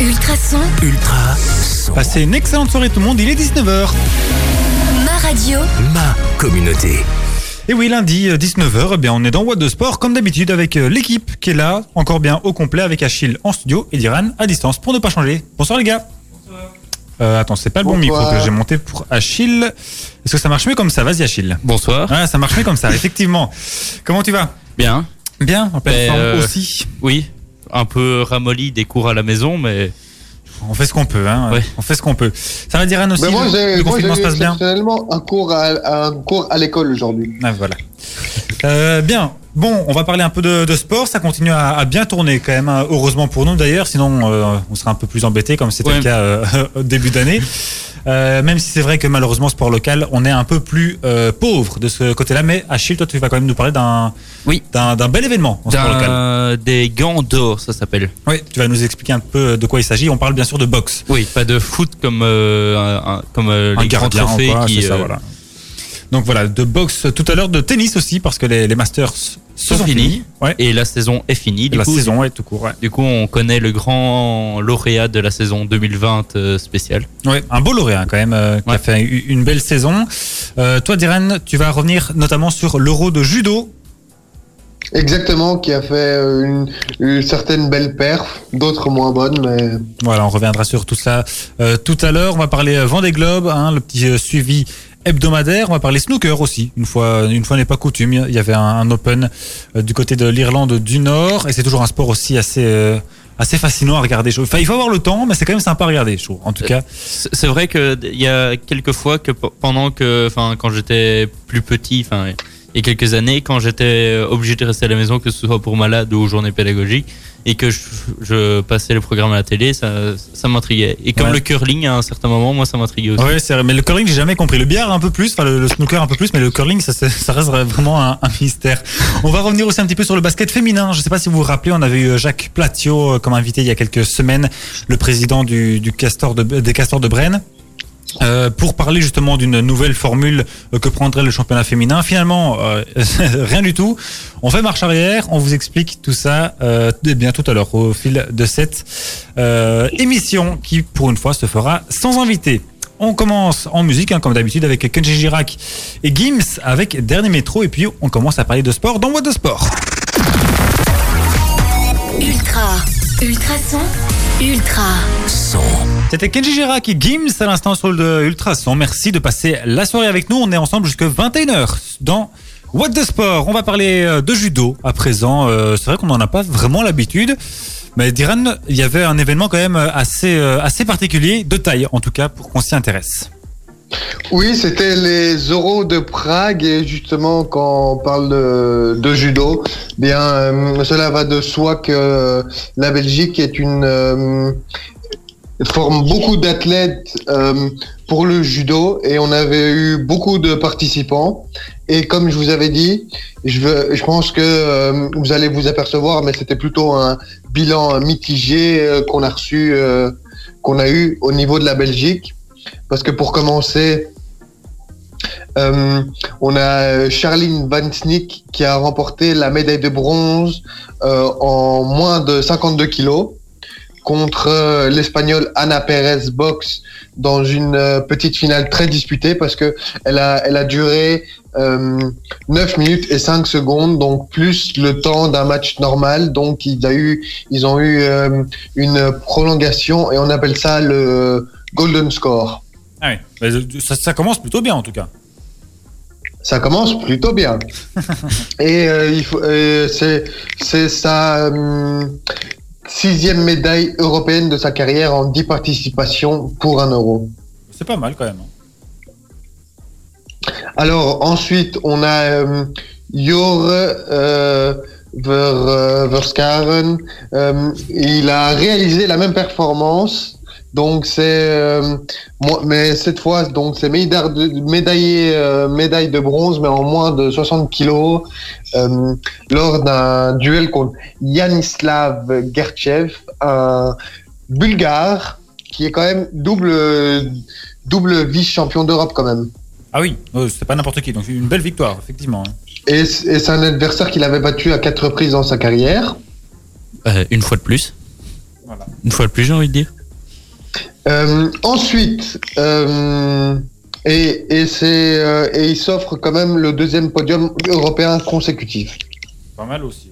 Ultrason, Ultra son. Passez une excellente soirée tout le monde, il est 19h. ma radio, Ma communauté. Et oui, lundi, 19h, eh bien, on est dans What de Sport, comme d'habitude, avec euh, l'équipe qui est là, encore bien au complet, avec Achille en studio et Diran à distance, pour ne pas changer. Bonsoir les gars. Euh, attends, c'est pas le bon Bonsoir. micro que j'ai monté pour Achille. Est-ce que ça marche mieux comme ça? Vas-y Achille. Bonsoir. Ah, ça marche mieux comme ça, effectivement. Comment tu vas? Bien. Bien, en pleine Ben, forme euh, aussi. Oui. Un peu ramolli des cours à la maison, mais On fait ce qu'on peut, hein. Ouais. On fait ce qu'on peut. Ça va Diran aussi Mais moi, le- confinement se passe bien exceptionnellement un cours à, un cours à l'école aujourd'hui. Ah, voilà. Euh, bien. Bon, on va parler un peu de, de sport. Ça continue à, à bien tourner quand même, hein, heureusement pour nous d'ailleurs. Sinon, euh, on serait un peu plus embêté comme c'était Ouais. le cas euh, au début d'année. Euh, même si c'est vrai que malheureusement, sport local, on est un peu plus euh, pauvre de ce côté-là. Mais Achille, toi, tu vas quand même nous parler d'un Oui. d'un bel événement en sport local. des gants d'or, ça s'appelle. Oui, tu vas nous expliquer un peu de quoi il s'agit. On parle bien sûr de boxe. Oui, pas de foot comme euh, un- comme euh, les grands trophées qui ça, euh, voilà. Donc voilà, de boxe tout à l'heure, de tennis aussi, parce que les, les Masters se sont sont finis. finis. Ouais. Et la saison est finie. Du la coup, saison est tout court. Ouais. Du coup, on connaît le grand lauréat de la saison 2020 euh, spéciale. Ouais, un beau lauréat quand même, euh, qui a fait une belle saison. Euh, toi, Diren, tu vas revenir notamment sur l'Euro de judo. Exactement, qui a fait euh, une, une certaine belle perf, d'autres moins bonnes, mais Voilà, on reviendra sur tout cela euh, tout à l'heure. On va parler Vendée Globe, hein, le petit euh, suivi hebdomadaire. On va parler snooker aussi. Une fois, une fois n'est pas coutume, il y avait un, un Open euh, du côté de l'Irlande du Nord, et c'est toujours un sport aussi assez. euh, assez fascinant à regarder. Enfin, il faut avoir le temps, mais c'est quand même sympa à regarder, je trouve. En tout cas, C'est vrai que il y a quelques fois que pe- pendant que, enfin, quand j'étais plus petit, enfin, il y a quelques années, quand j'étais obligé de rester à la maison, que ce soit pour malade ou journée pédagogique, et que je, je passais le programme à la télé, ça, ça m'intriguait. Et comme Ouais. le curling, à un certain moment, moi, ça m'intriguait aussi. Ouais, c'est vrai. Mais le curling, j'ai jamais compris. Le billard un peu plus, enfin le, le snooker un peu plus, mais le curling, ça, ça reste vraiment un, un mystère. On va revenir aussi un petit peu sur le basket féminin. Je sais pas si vous vous rappelez, on avait eu Jacques Platio euh, comme invité il y a quelques semaines, le président du, du Castor de, des Castors de Brenne. Euh, pour parler justement d'une nouvelle formule euh, que prendrait le championnat féminin. Finalement, euh, rien du tout. On fait marche arrière, on vous explique tout ça eh bien tout à l'heure au fil de cette émission qui, pour une fois, se fera sans invité. On commence en musique, hein, comme d'habitude, avec Kenji Girac et Gims avec Dernier Métro. Et puis, on commence à parler de sport dans What de Sport. ultra, ultrason, ultra, Son. C'était Kenji Girac et Gims à l'instant sur le Ultrason. Merci de passer la soirée avec nous. On est ensemble jusqu'à 21h dans What the Sport. On va parler euh, de judo à présent. Euh, C'est vrai qu'on n'en a pas vraiment l'habitude. Mais Diran, il y avait un événement quand même assez, euh, assez particulier, de taille en tout cas, pour qu'on s'y intéresse. Oui, c'était les Euros de Prague et justement quand on parle de, judo, bien euh, cela va de soi que la Belgique euh, forme beaucoup d'athlètes euh, pour le judo et on avait eu beaucoup de participants et comme je vous avais dit, je, je pense que euh, vous allez vous apercevoir, mais c'était plutôt un bilan mitigé euh, qu'on a reçu, euh, qu'on a eu au niveau de la Belgique. Parce que pour commencer, euh, on a Charline Van Snick qui a remporté la médaille de bronze euh, en moins de 52 kilos contre euh, l'espagnole Ana Pérez Box dans une euh, petite finale très disputée parce que elle a, elle a duré euh, 9 minutes et 5 secondes, donc plus le temps d'un match normal. Donc a eu, ils ont eu euh, une prolongation et on appelle ça le golden score. Ah oui, mais ça, ça commence plutôt bien en tout cas. Ça commence plutôt bien. et euh, il faut, euh, c'est, c'est sa euh, sixième médaille européenne de sa carrière en 10 participations pour un euro. C'est pas mal quand même. Alors ensuite, on a euh, Jor euh, Ver, Verskaren. Euh, il a réalisé la même performance. Donc c'est euh, moi- mais cette fois donc c'est médaillé euh, médaille de bronze mais en moins de 60 kilos euh, lors d'un duel contre Yanislav Gerchev, un bulgare qui est quand même double double vice-champion d'Europe quand même. Ah oui, euh, c'est pas n'importe qui. Donc une belle victoire, effectivement. hein. Et, c'est un adversaire qu'il avait battu à quatre reprises dans sa carrière. Euh, une fois de plus. Voilà. Une fois de plus, j'ai envie de dire. Euh, ensuite, euh, et, et, c'est, euh, et il s'offre quand même le deuxième podium européen consécutif. Pas mal aussi.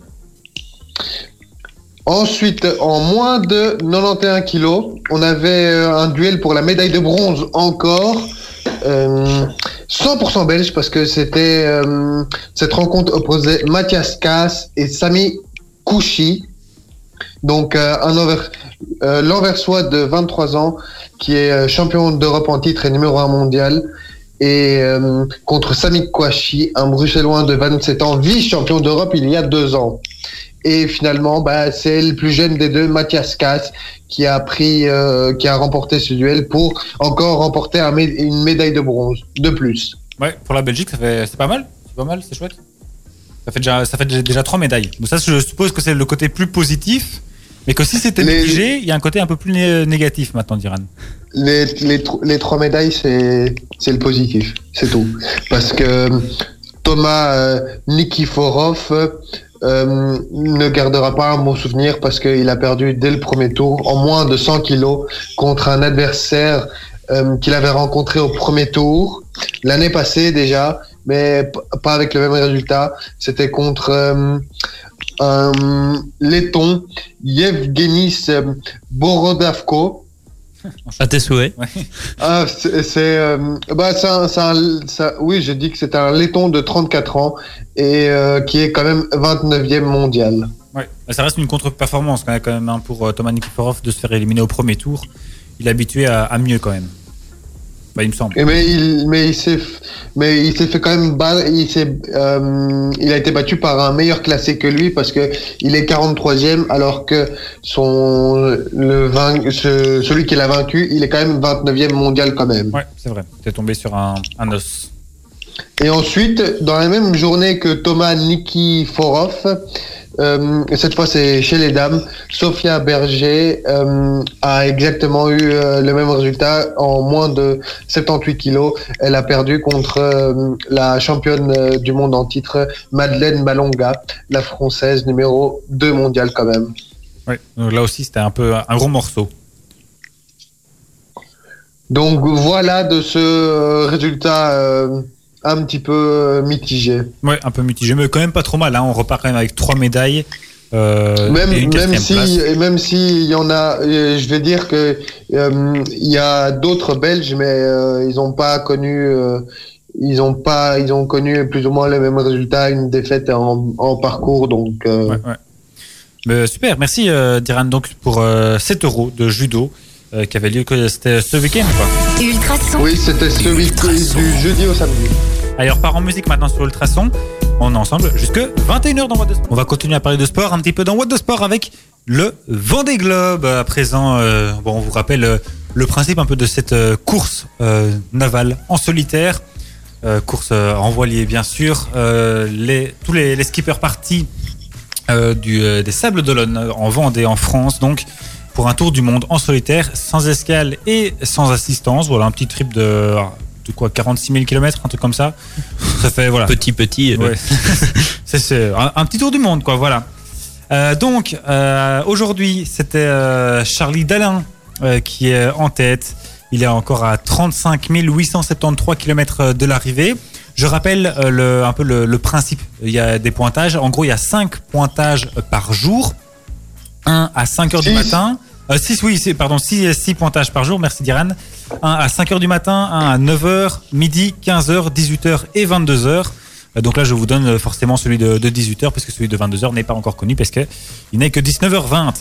Ensuite, en moins de 91 kilos, on avait un duel pour la médaille de bronze encore. Euh, 100% belge parce que c'était cette rencontre opposait Mathias Kass et Sami Kouchi. Donc euh, un envers, euh, l'anversois de 23 ans qui est euh, champion d'Europe en titre et numéro 1 mondial et contre Sami Kouachi, un bruxellois de 27 ans, vice-champion d'Europe il y a deux ans. Et finalement, bah, c'est le plus jeune des deux, Mathias Kass, qui a pris, qui a remporté ce duel pour encore remporter une médaille de bronze de plus. Ouais, pour la Belgique, c'est pas mal. C'est pas mal, c'est chouette. Ça fait déjà, ça fait déjà trois médailles. Donc ça, je suppose que c'est le côté plus positif, mais que si c'était Les- mitigé, il y a un côté un peu plus né- négatif maintenant, Diran. Les, les, tr- les trois médailles, c'est c'est le positif, c'est tout. Parce que Thomas euh, Nikiforov euh, ne gardera pas un bon souvenir parce qu'il a perdu dès le premier tour en moins de 100 kilos contre un adversaire euh, qu'il avait rencontré au premier tour l'année passée déjà, mais pas avec le même résultat. C'était contre euh, un letton, Yevgenis euh, Borodavko. À tes souhaits. Ah, c'est, c'est, euh, bah, c'est un, c'est un- ça- oui, j'ai dit que c'était un laiton de 34 ans et euh, qui est quand même 29e mondial. Ouais. Bah, Ça reste une contre-performance quand même, quand même hein, pour euh, Thomas Nikiforov de se faire éliminer au premier tour. Il est habitué à, à mieux quand même. Bah, il me semble. Et mais il, mais il s'est, mais il s'est fait quand même battre. Il s'est, euh, il a été battu par un meilleur classé que lui parce que il est 43e alors que son le ce- celui qui l'a vaincu, il est quand même 29e mondial quand même. Ouais, c'est vrai. T'es tombé sur un, un os. Et ensuite, dans la même journée que Thomas Nikiforov, euh, cette fois c'est chez les dames, Sophia Berger euh, a exactement eu euh, le même résultat en moins de 78 kilos. Elle a perdu contre la championne du monde en titre, Madeleine Malonga, la française numéro 2 mondiale quand même. Ouais. Donc là aussi, c'était un peu un gros morceau. Donc voilà de ce résultat un petit peu euh, mitigé. Ouais, un peu mitigé, mais quand même pas trop mal. Hein. On repart quand même avec trois médailles. Euh, Même, et même si, place. et même si il y en a, je vais dire que euh, il y a d'autres Belges, mais euh, ils n'ont pas connu, euh, ils ont pas, ils ont connu plus ou moins les mêmes résultats, une défaite en, en parcours, donc. euh, Ouais, ouais. Mais super, merci euh, Diran donc pour euh, 7 euros de judo euh, qui avait lieu que c'était ce week-end. Quoi. Ultrason. Oui, c'était celui Ultrason. du jeudi au samedi. Allez, on repart en musique maintenant sur Ultrason. On est ensemble jusque 21h dans What the Sport. On va continuer à parler de sport un petit peu dans What the Sport avec le Vendée Globe. À présent, euh, bon, on vous rappelle euh, le principe un peu de cette euh, course navale en solitaire. Course en voilier, bien sûr. Tous les, les skippers partis des Sables d'Olonne en Vendée, en France, donc pour un tour du monde en solitaire, sans escale et sans assistance. Voilà, un petit trip de, de quoi, 46 000 km, un truc comme ça. Ça fait, voilà. Petit, petit. euh, Ouais. c'est un, un petit tour du monde, quoi. Voilà. Euh, donc euh, aujourd'hui, c'était euh, Charlie Dalin euh, qui est en tête. Il est encore à 35 873 km de l'arrivée. Je rappelle euh, le, un peu le, le principe. Il y a des pointages. En gros, il y a 5 pointages par jour. Un à 5 heures du Six. Matin. 6, oui, pardon, 6 six pointages par jour. Merci Diran. Un à 5 heures du matin, un à 9 heures, midi, 15 heures, 18 heures et 22 heures. Euh, Donc là, je vous donne euh, forcément celui de, de 18h, puisque celui de 22h n'est pas encore connu, parce qu'il n'est que 19h20.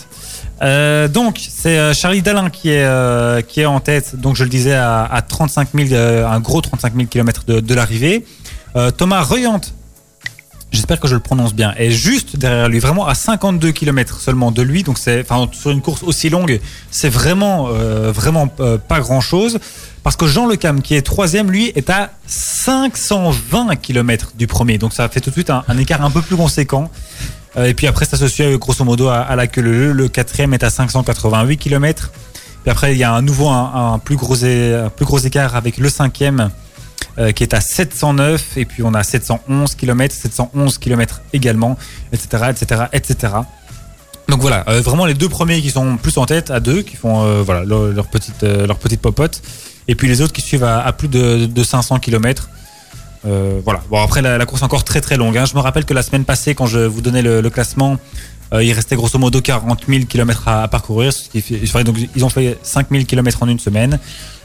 Euh, donc, c'est euh, Charlie Dalin qui est, euh, qui est en tête, donc je le disais, à, à 35 000, euh, un gros 35 000 km de, de l'arrivée. Euh, Thomas Reuant, j'espère que je le prononce bien, est juste derrière lui, vraiment à 52 km seulement de lui. Donc, c'est, enfin, sur une course aussi longue, c'est vraiment, euh, vraiment euh, pas grand-chose. Parce que Jean Lecam, qui est troisième, lui, est à 520 km du premier. Donc ça fait tout de suite un, écart un peu plus conséquent. Euh, et puis après, ça se suit grosso modo à, à la queue leu. Le quatrième est à 588 km. Puis après, il y a un nouveau, un, plus, gros, un plus gros écart avec le cinquième euh, qui est à 709. Et puis on a 711 km, 711 km également, etc., etc., etc. Donc voilà, euh, vraiment les deux premiers qui sont plus en tête à deux, qui font euh, voilà leur, petite euh, leur petite popote, et puis les autres qui suivent à, plus de, de 500 km. voilà. Bon après la, course est encore très très longue. hein. Je me rappelle que la semaine passée, quand je vous donnais le classement, euh, il restait grosso modo 40 000 km à, à parcourir. Ce qui fait, enfin, donc ils ont fait 5 000 km en une semaine.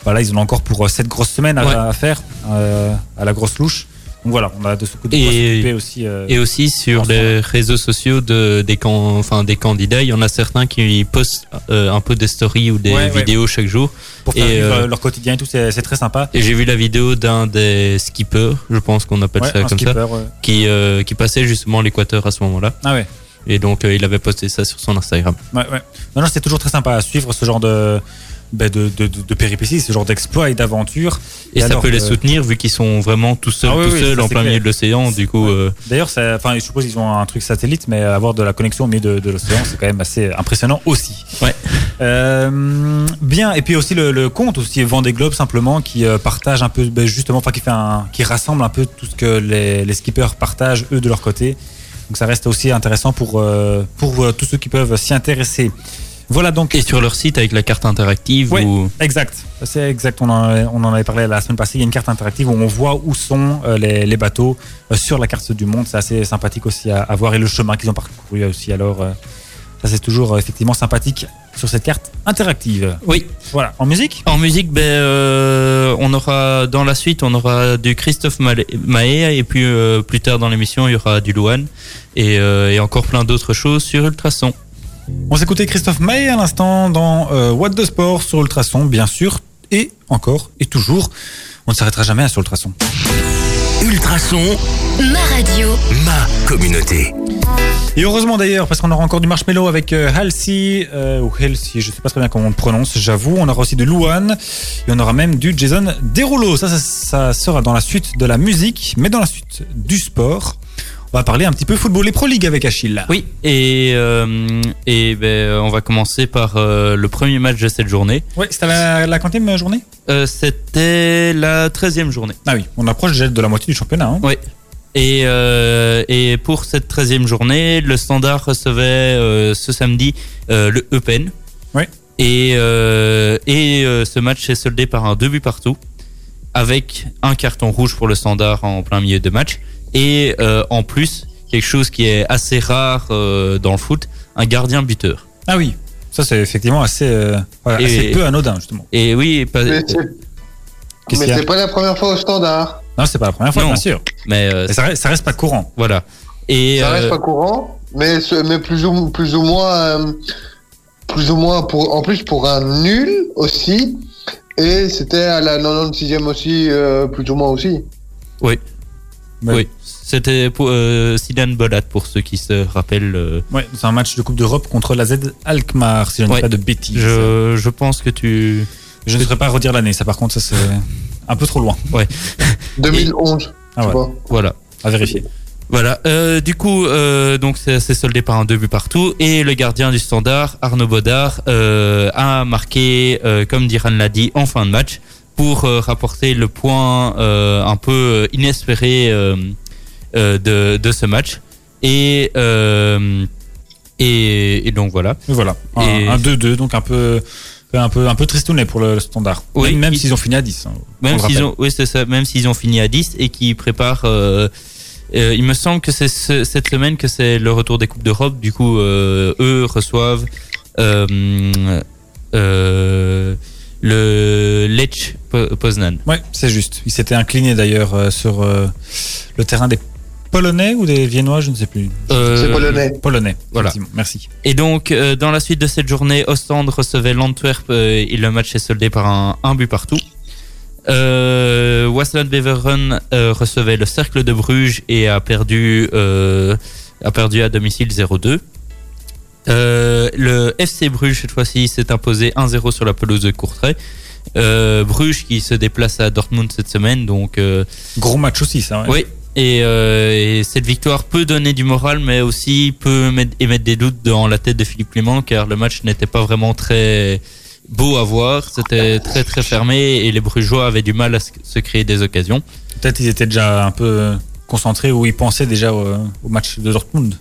Voilà, ils en ont encore pour euh, cette grosse semaine à, Ouais. à faire euh, à la grosse louche. Donc voilà, on a de ce côté Et- aussi. euh, Et aussi sur les réseaux sociaux de, des, can- enfin, des candidats, il y en a certains qui postent euh, un peu des stories ou des Ouais, ouais. vidéos chaque jour. pour faire et, euh, euh, leur quotidien et tout, c'est très sympa. Et j'ai vu la vidéo d'un des skippers, je pense qu'on appelle Ouais, ça comme skipper, ça, qui, euh, qui passait justement l'équateur à ce moment-là. Ah ouais. Et donc euh, il avait posté ça sur son Instagram. Ouais, ouais. Non, non, c'est toujours très sympa à suivre ce genre de, ben, de, de, de, de péripéties, ce genre d'exploits et d'aventures. Et, ça alors, peut les euh, soutenir vu qu'ils sont vraiment tout seuls, Ah oui, tout oui, seuls en plein clair. milieu de l'océan. Du coup, Ouais. euh, D'ailleurs, enfin, je suppose qu'ils ont un truc satellite, mais avoir de la connexion au milieu de, de l'océan, c'est quand même assez impressionnant aussi. Ouais. Euh, bien. Et puis aussi le, le compte aussi Vendée Globe simplement qui partage un peu, ben, justement, enfin qui fait un, qui rassemble un peu tout ce que les, les skippers partagent eux de leur côté. Donc ça reste aussi intéressant pour euh, pour euh, tous ceux qui peuvent s'y intéresser. Voilà donc. et sur leur site avec la carte interactive Ouais. ou Exact, c'est exact. On en, on en avait parlé la semaine passée. Il y a une carte interactive où on voit où sont euh, les, les bateaux sur la carte du monde. C'est assez sympathique aussi à, à voir et le chemin qu'ils ont parcouru aussi. Alors, ça c'est toujours euh, effectivement sympathique sur cette carte interactive. Oui. Voilà. En musique? En musique, ben, euh, on aura dans la suite, on aura du Christophe Mahé et puis euh, plus tard dans l'émission, il y aura du Louane et, euh, et encore plein d'autres choses sur Ultrason. On s'écoutait Christophe Maé à l'instant dans What the Sport sur Ultrason, bien sûr, et encore et toujours. On ne s'arrêtera jamais hein, sur Ultrason. Ultrason, Ma radio. ma communauté. Et heureusement d'ailleurs, parce qu'on aura encore du marshmallow avec euh, Halsey, euh, ou Halsey, je sais pas très bien comment on le prononce, j'avoue. On aura aussi de Louane, et on aura même du Jason Derulo. Ça, ça, ça sera dans la suite de la musique, mais dans la suite du sport. On va parler un petit peu football et Pro League avec Achille. Oui, et, euh, et ben, on va commencer par euh, le premier match de cette journée. Oui, c'était la, la quantième journée? Euh, C'était la 13e journée. Ah oui, on approche déjà de la moitié du championnat. Hein. Et, euh, et pour cette 13e journée, le Standard recevait ce samedi le Eupen. Oui. Et, et ce match s'est soldé par un deux buts partout, avec un carton rouge pour le Standard en plein milieu de match. Et euh, en plus, quelque chose qui est assez rare euh, dans le foot, un gardien buteur. Ah oui, ça c'est effectivement assez, euh, voilà, Et- assez peu anodin justement. Et oui, pas- Mais c'est pas la première fois au standard. Non, c'est pas la première fois, Non. bien sûr. mais euh, ça, reste, ça reste pas courant. voilà. Et Ça reste euh, pas courant, mais, ce- mais plus, ou, plus ou moins, euh, plus ou moins pour, en plus pour un nul aussi. Et c'était à la 96e aussi, euh, plus ou moins aussi. Ouais. oui, c'était euh, Bolat pour ceux qui se rappellent. euh, Ouais, c'est un match de Coupe d'Europe contre la Z Alkmaar, si je ne dis Ouais. pas de bêtises. je, je pense que tu. Je ne saurais pas redire l'année, ça par contre, ça c'est un peu trop loin 2011, Ah ouais. vois. Voilà. à vérifier. Voilà. Euh, du coup, euh, donc c'est soldé par un deux buts partout et le gardien du Standard, Arnaud Baudard, euh, a marqué, euh, comme Diran l'a dit, en fin de match pour euh, rapporter le point euh, un peu inespéré de, de ce match. Et euh, et, et donc voilà. Et voilà, un Et- un 2-2, donc un peu, un peu, un peu tristounet pour le, standard. Oui, même même il- s'ils ont fini à 10. hein, Même s'ils ont, oui, c'est ça. Même s'ils ont fini à 10 et qui préparent. euh, euh, il me semble que c'est ce- cette semaine que c'est le retour des coupes d'Europe. Du coup, euh, eux reçoivent euh, euh, le Lech Po- Poznan. Ouais, c'est juste. Ils s'étaient inclinés d'ailleurs euh, sur euh, le terrain des Polonais ou des Viennois, je ne sais plus. Euh, C'est polonais. Polonais. Voilà. Merci. Et donc, euh, dans la suite de cette journée, Ostende recevait l'Antwerp euh, et le match est soldé par un, un but partout. Euh, Wasland Beveren euh, recevait le Cercle de Bruges et a perdu, euh, a perdu à domicile 0-2. Euh, le FC Bruges, cette fois-ci, s'est imposé 1-0 sur la pelouse de Courtrai. Euh, Bruges qui se déplace à Dortmund cette semaine, donc euh, Gros match aussi, ça. Ouais. oui, et, euh, et cette victoire peut donner du moral, mais aussi peut mettre, émettre des doutes dans la tête de Philippe Clément, car le match n'était pas vraiment très beau à voir. C'était très très fermé et les Brugeois avaient du mal à se- créer des occasions. Peut-être ils étaient déjà un peu concentrés ou ils pensaient déjà au, au match de Dortmund.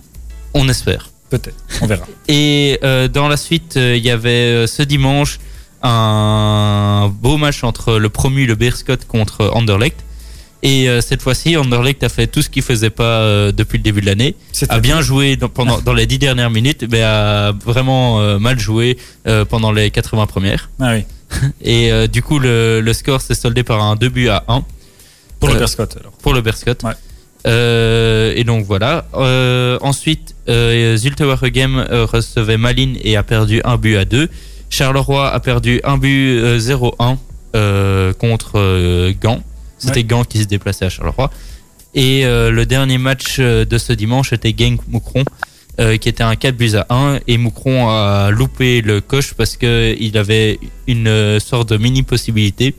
On espère. Peut-être, on verra. Et euh, dans la suite, euh, il y avait ce dimanche un beau match entre le promu le Beerscott contre Anderlecht. Et euh, cette fois-ci, Anderlecht a fait tout ce qu'il faisait pas euh, depuis le début de l'année. A bien joué dans, pendant, dans les dix dernières minutes, mais a vraiment euh, mal joué euh, pendant les 80 premières. Ah oui. Et euh, du coup, le, le score s'est soldé par un 2 buts à 1 Pour Euh, le Berscott, alors. pour le Berscott. Ouais. Euh, et donc voilà. Euh, ensuite, euh, Zulte Waregem euh, recevait Malines et a perdu un but à 2. Charleroi a perdu un but euh, 0-1 euh, contre euh, Gand. C'était Ouais. Gand qui se déplaçait à Charleroi. Et euh, le dernier match euh, de ce dimanche était Genk Moucron. euh, qui était un 4 buts à 1 et Moucron a loupé le coche parce que il avait une sorte de mini possibilité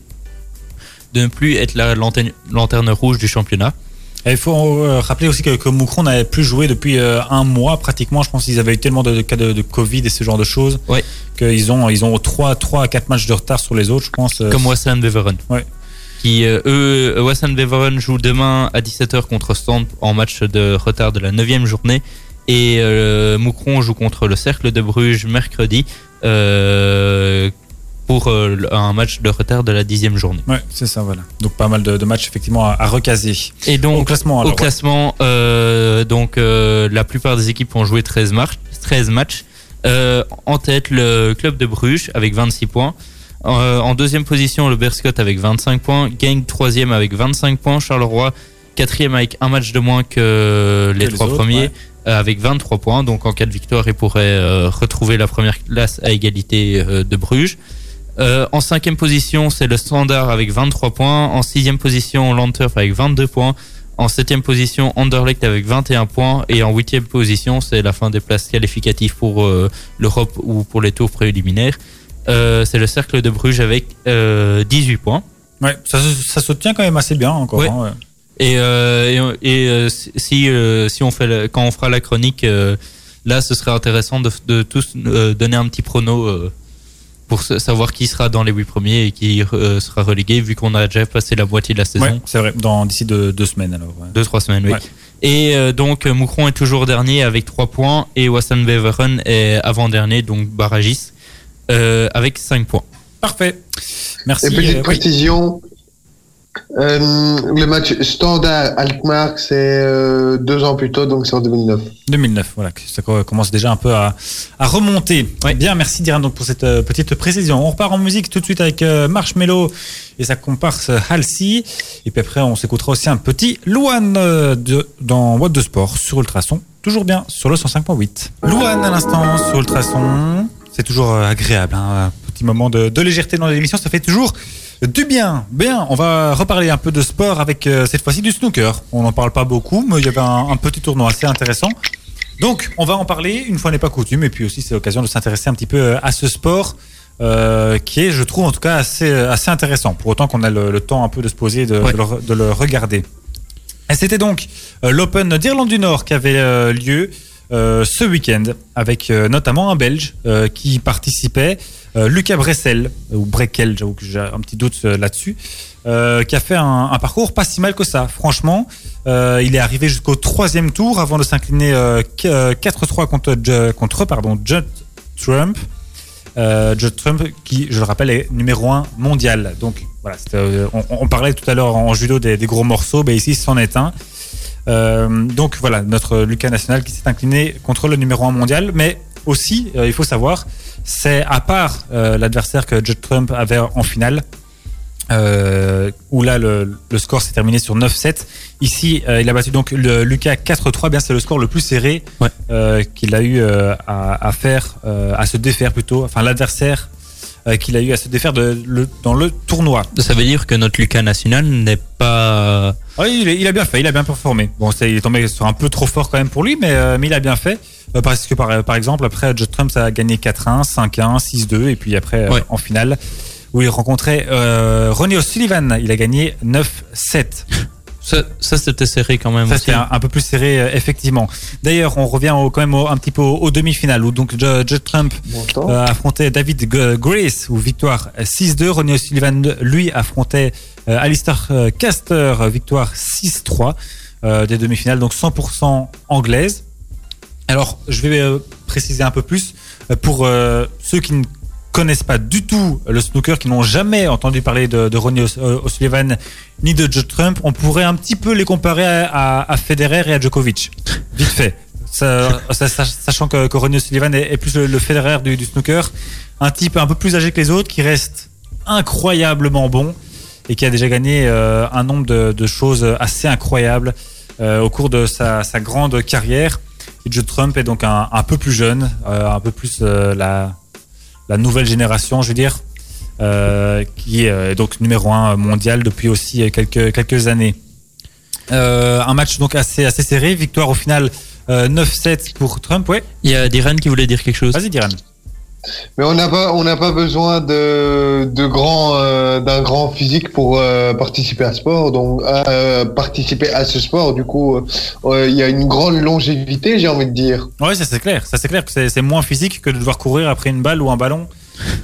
de ne plus être la lanterne, lanterne rouge du championnat. Et il faut rappeler aussi que, que Moucron n'avait plus joué depuis un mois pratiquement. Je pense qu'ils avaient eu tellement de, de cas de, de Covid et ce genre de choses Ouais. qu'ils ont ils ont 3, 3 à 4 matchs de retard sur les autres, je pense. comme Wassan Beveren. Ouais. Qui, euh, eux, Wassan Beveren joue demain à 17h contre Stand en match de retard de la 9 journée. Et euh, Moucron joue contre le Cercle de Bruges mercredi euh, pour euh, un match de retard de la 10 journée. Ouais, c'est ça, voilà. Donc pas mal de, de matchs effectivement à, à recaser. Et Au donc, classement, alors. Au classement, euh, donc la plupart des équipes ont joué 13, mar- 13 matchs. En tête, le club de Bruges avec 26 points. Euh, en deuxième position, le Berscott avec 25 points. Gang troisième avec 25 points. Charleroi quatrième avec un match de moins que les les trois autres, premiers ouais. euh, avec 23 points. Donc en cas de victoire, ils pourraient euh, retrouver la première place à égalité euh, de Bruges. Euh, en cinquième position, c'est le Standard avec 23 points. En sixième position, Lanturf avec 22 points. En septième position, Anderlecht avec 21 points. Et en huitième position, c'est la fin des places qualificatives pour euh, l'Europe ou pour les tours préliminaires. Euh, c'est le Cercle de Bruges avec euh, 18 points. Ouais, ça, se- ça se tient quand même assez bien encore. Ouais. hein, ouais. Et, euh, et, et, euh, si euh, si on fait le- quand on fera la chronique, euh, là, ce serait intéressant de, de tous euh, donner un petit prono euh, pour sa- savoir qui sera dans les huit premiers et qui euh, sera relégué, vu qu'on a déjà passé la moitié de la saison. Ouais, c'est vrai. D'ici deux, deux semaines alors. ouais. Deux, trois semaines, oui. Ouais. Et euh, donc, euh, Moucron est toujours dernier avec trois points et Wassan Beveren est avant-dernier, donc Baragis, euh, avec cinq points. Parfait. Merci. Et petite euh, précision, euh, le match standard Alkmaar, c'est euh, deux ans plus tôt, donc c'est en 2009. 2009, voilà, ça co- commence déjà un peu à, à remonter. Ouais. Bien, merci Diran donc pour cette euh, petite précision. On repart en musique tout de suite avec euh, Marshmello et sa comparse Halsey. Et puis après, on s'écoutera aussi un petit euh, de, dans What de Sport sur Ultrason. Toujours bien sur le 105.8. Louane à l'instant sur Ultrason. C'est toujours euh, agréable, hein, un petit moment de, de légèreté dans l'émission, ça fait toujours du bien. Bien, on va reparler un peu de sport avec euh, cette fois-ci du snooker. On n'en parle pas beaucoup, mais il y avait un, un petit tournoi assez intéressant. Donc, on va en parler une fois n'est pas coutume, et puis aussi c'est l'occasion de s'intéresser un petit peu euh, à ce sport euh, qui est, je trouve en tout cas, assez, assez intéressant. Pour autant qu'on a le, le temps un peu de se poser, et de, Ouais. de le, de le regarder. Et c'était donc euh, l'Open d'Irlande du Nord qui avait euh, lieu euh, ce week-end, avec euh, notamment un Belge euh, qui participait, Lucas Bressel, ou Breckel, j'avoue que j'ai un petit doute là-dessus, qui a fait un, parcours pas si mal que ça. Franchement, il est arrivé jusqu'au troisième tour avant de s'incliner euh, qu- euh, 4-3 contre, contre pardon, Judd Trump. Judd Trump, qui, je le rappelle, est numéro 1 mondial. Donc voilà, on, parlait tout à l'heure en judo des, des gros morceaux, mais ici c'en est un. Euh, donc voilà, notre Lucas national qui s'est incliné contre le numéro 1 mondial, mais aussi, euh, il faut savoir, c'est à part euh, l'adversaire que Judd Trump avait en finale, euh, où là le, le score s'est terminé sur 9-7. Ici, euh, il a battu donc le Lucas 4-3. Bien, c'est le score le plus serré Ouais. euh, qu'il a eu à, à faire, à se défaire plutôt. Enfin, l'adversaire qu'il a eu à se défaire de, le, dans le tournoi. Ça veut dire que notre Lucas national n'est pas. Oui, il, est- il a bien fait, il a bien performé. Bon, c'est- il est tombé sur un peu trop fort quand même pour lui, mais, euh, mais il a bien fait. Euh, parce que par, par exemple, après, Judd Trump a gagné 4-1, 5-1, 6-2, et puis après, euh, Ouais. en finale, où il rencontrait Ronnie O'Sullivan, il a gagné 9-7. Ça, ça c'était serré quand même. Ça, c'était un, un peu plus serré, euh, effectivement. D'ailleurs, on revient au- quand même au- un petit peu aux, demi-finales, où donc Ju- Judd Trump euh, affrontait David G- Grace, ou victoire 6-2. Ronnie O'Sullivan, lui, affrontait euh, Alistair euh, Caster, victoire 6-3 euh, des demi-finales, donc 100% anglaise. Alors, je vais euh, préciser un peu plus pour euh, ceux qui ne connaissent pas du tout le snooker, qui n'ont jamais entendu parler de, de Ronnie euh, O'Sullivan ni de Joe Trump, on pourrait un petit peu les comparer à, à, à Federer et à Djokovic, vite fait. Ça- ça- ça- sachant que, que Ronnie O'Sullivan est, est plus le, le Federer du, du snooker, un type un peu plus âgé que les autres, qui reste incroyablement bon et qui a déjà gagné euh, un nombre de, de choses assez incroyables euh, au cours de sa, sa grande carrière. Et Joe Trump est donc un, un peu plus jeune, euh, un peu plus la, la nouvelle génération, je veux dire, euh, qui est euh, donc numéro un mondial depuis aussi quelques, quelques années. Euh, un match donc assez, assez serré, victoire au final euh, 9-7 pour Trump. Ouais, Il y a Diran qui voulait dire quelque chose. vas-y Diran. Mais on n'a pas, on n'a pas besoin de, de grand, euh, d'un grand physique pour euh, participer à ce sport. Donc, euh, participer à ce sport, du coup, il y a une grande longévité, j'ai envie de dire. Ouais, ça c'est clair. Ça c'est clair que c'est moins physique que de devoir courir après une balle ou un ballon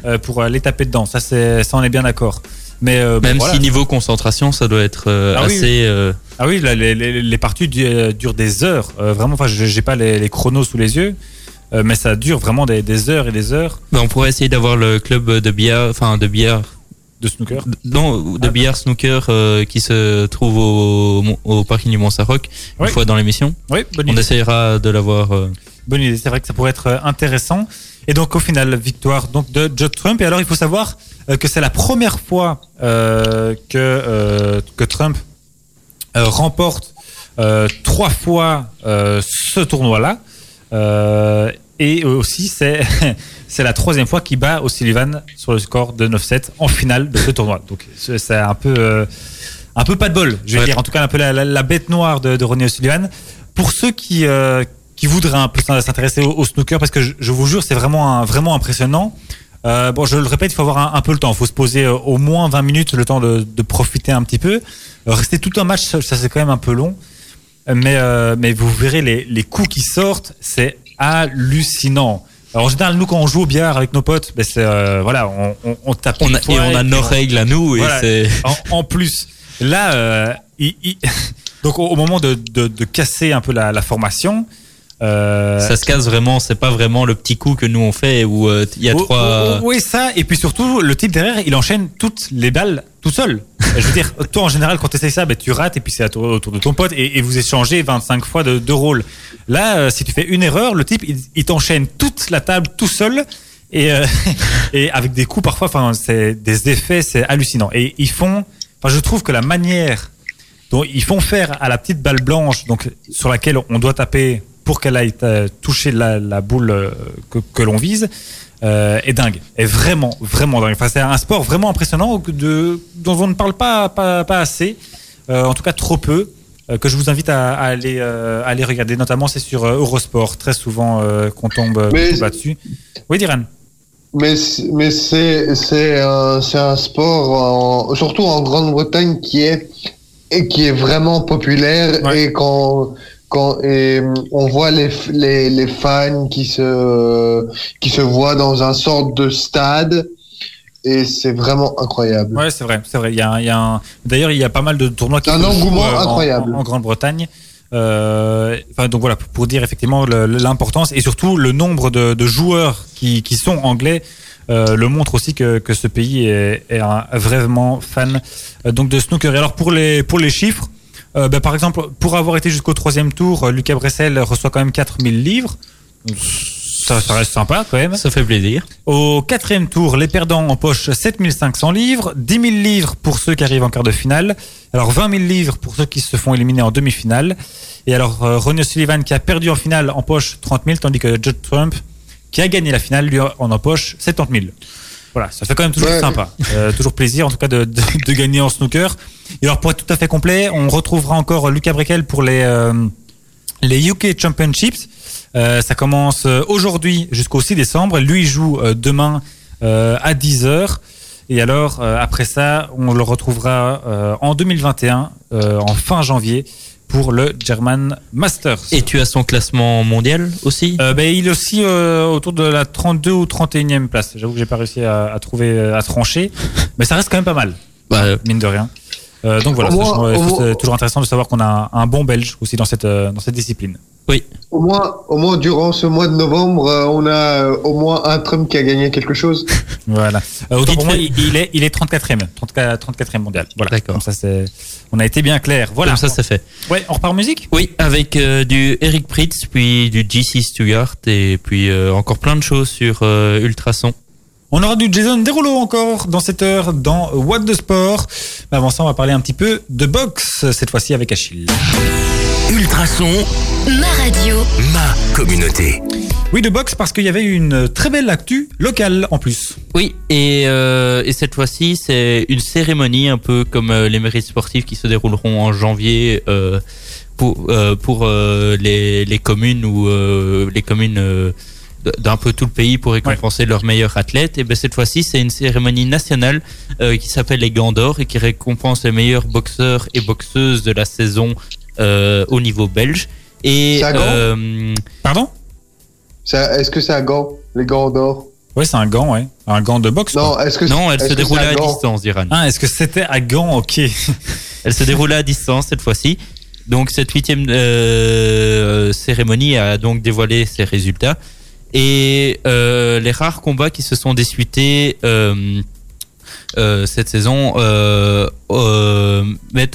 euh, pour aller taper dedans. Ça c'est, ça on est bien d'accord. Mais euh, bon, Même voilà. si niveau concentration, ça doit être euh, Ah oui, assez. euh, Ah oui, là, les, les, les parties du- durent des heures. Euh, vraiment, enfin, je- j'ai pas les, les chronos sous les yeux, mais ça dure vraiment des, des heures et des heures bah, on pourrait essayer d'avoir le club de billard, enfin de billard, de snooker. non, de Ah. billard snooker euh, qui se trouve au, au parking du Mont-Saint-Roch une Oui. fois dans l'émission. Oui, bonne On idée. essayera de l'avoir. euh, Bonne idée. C'est vrai que ça pourrait être euh, intéressant. Et donc, au final, victoire donc de Joe Trump. Et alors, il faut savoir euh, que c'est la première fois euh, que euh, que Trump euh, remporte euh, trois fois euh, ce tournoi-là. Euh, et aussi, c'est la troisième fois qu'il bat O'Sullivan sur le score de 9-7 en finale de ce tournoi. Donc, c'est un peu euh, un peu pas de bol. Je vais dire en tout cas un peu la, la- la bête noire de, de Ronnie O'Sullivan. Pour ceux qui euh, qui voudraient un peu s'intéresser au, au snooker, parce que je, je vous jure, c'est vraiment un, vraiment impressionnant. Euh, bon, je le répète, il faut avoir un, un peu le temps. Il faut se poser euh, au moins 20 minutes, le temps de, de profiter un petit peu. Euh, rester tout un match, ça, ça, c'est quand même un peu long. Euh, Mais, euh, mais vous verrez les, les coups qui sortent, c'est hallucinant. Alors, en général, nous, quand on joue au billard avec nos potes, ben c'est, euh, voilà, on, on, on tape on a, et on a nos règles à nous et Voilà. c'est. en, en plus, là, euh, il- il- donc au, au moment de, de, de casser un peu la, la formation, euh, Ça se casse vraiment, c'est pas vraiment le petit coup que nous on fait où euh, il y a Oh, trois. oh, oh, Oui, ça. Et puis surtout, le type derrière, il enchaîne toutes les balles tout seul. Je veux dire, toi, en général, quand tu essayes ça, ben, tu rates et puis c'est autour de ton pote et, et vous échangez 25 fois de, de rôle. Là, euh, si tu fais une erreur, le type, il, il t'enchaîne toute la table tout seul. Et, et avec des coups parfois, enfin, c'est des effets, c'est hallucinant. Et ils font, enfin, je trouve que la manière dont ils font faire à la petite balle blanche, donc sur laquelle on doit taper pour qu'elle aille euh, toucher la, la boule euh, que, que l'on vise, euh, est dingue. Est vraiment, vraiment dingue. Enfin, c'est un sport vraiment impressionnant de, dont on ne parle pas, pas, pas assez, euh, en tout cas trop peu. euh, Que je vous invite à, à aller, à aller regarder, notamment c'est sur Eurosport, très souvent qu'on tombe là-dessus. Oui, Diran. Mais, c'est, c'est un, c'est un sport, en- surtout en Grande-Bretagne, qui est, et qui est vraiment populaire Ouais. et quand, quand, et on voit les, les, les fans qui se, qui se voient dans un sorte de stade et c'est vraiment incroyable. Ouais, c'est vrai, c'est vrai. Il y a, un- il y a un... D'ailleurs, il y a pas mal de tournois qui Un se jouent, engouement en- incroyable. en, en Grande-Bretagne. Euh, enfin, donc voilà, pour, dire effectivement l'importance et surtout le nombre de, de joueurs qui, qui sont anglais euh, le montre aussi que, que ce pays est, est un, vraiment fan euh, donc de snooker. Et alors pour les pour les chiffres, euh, bah, par exemple, pour avoir été jusqu'au troisième tour, euh, Lucas Bressel reçoit quand même 4000 livres. Ça, ça reste sympa quand même. Ça fait plaisir. Au quatrième tour, les perdants empochent 7500 livres, 10 000 livres pour ceux qui arrivent en quart de finale, alors 20 000 livres pour ceux qui se font éliminer en demi-finale. Et alors euh, Ronnie Sullivan qui a perdu en finale empoche 30 000, tandis que Judd Trump qui a gagné la finale lui en empoche 70 000. Voilà, ça fait quand même toujours Ouais. sympa, Euh, toujours plaisir en tout cas de, de, de gagner en snooker. Et alors pour être tout à fait complet, on retrouvera encore Lucas Brekel pour les euh, les UK Championships. Euh, ça commence aujourd'hui jusqu'au 6 décembre. Lui joue demain à 10h. Et alors, après ça, on le retrouvera en 2021, euh, en fin janvier, pour le German Masters. Et tu as son classement mondial aussi? Euh, ben, il est aussi euh, autour de la 32 ou 31e place. J'avoue que j'ai pas réussi à, à trouver, euh, à trancher. Mais ça reste quand même pas mal, Bah, mine de rien. Euh, donc voilà, c'est toujours intéressant de savoir qu'on a un, un bon Belge aussi dans cette, dans cette discipline. Oui. Au moins, au moins durant ce mois de novembre, euh, on a euh, au moins un Trump qui a gagné quelque chose. Voilà. Euh, autant pour moi, il il est, il est 34e. 34, 34e mondial. Voilà. D'accord. Ça, c'est, on a été bien clair. Voilà. Comme ça, c'est fait. Ouais, on repart en musique? Oui, avec euh, du Eric Pritz, puis du GC Stewart, et puis euh, encore plein de choses sur euh, Ultrason. On aura du Jason Derulo encore dans cette heure dans What the Sport. Mais avant ça, on va parler un petit peu de boxe, cette fois-ci avec Achille. Ultrason, Ma radio. ma communauté. Oui, de boxe parce qu'il y avait une très belle actu locale en plus. Oui, et, euh, et cette fois-ci, c'est une cérémonie un peu comme euh, les mérites sportifs qui se dérouleront en janvier euh, pour, euh, pour euh, les, les communes ou euh, les communes euh, d'un peu tout le pays pour récompenser leurs meilleurs athlètes. Et ben cette fois-ci, c'est une cérémonie nationale euh, qui s'appelle les Gants d'Or et qui récompense les meilleurs boxeurs et boxeuses de la saison au niveau belge. Et C'est à Gand euh, Pardon? Ça- Est-ce que c'est à Gand, les gants d'or? Ouais, c'est un gant, ouais. Un gant de boxe. Non, est-ce que non, elle est-ce se déroulait à distance, Diran. Ah, est-ce que c'était à gant Ok. Elle se déroulait à distance cette fois-ci. Donc cette huitième euh, cérémonie a donc dévoilé ses résultats. Et euh, les rares combats qui se sont disputés euh, euh, cette saison euh, euh,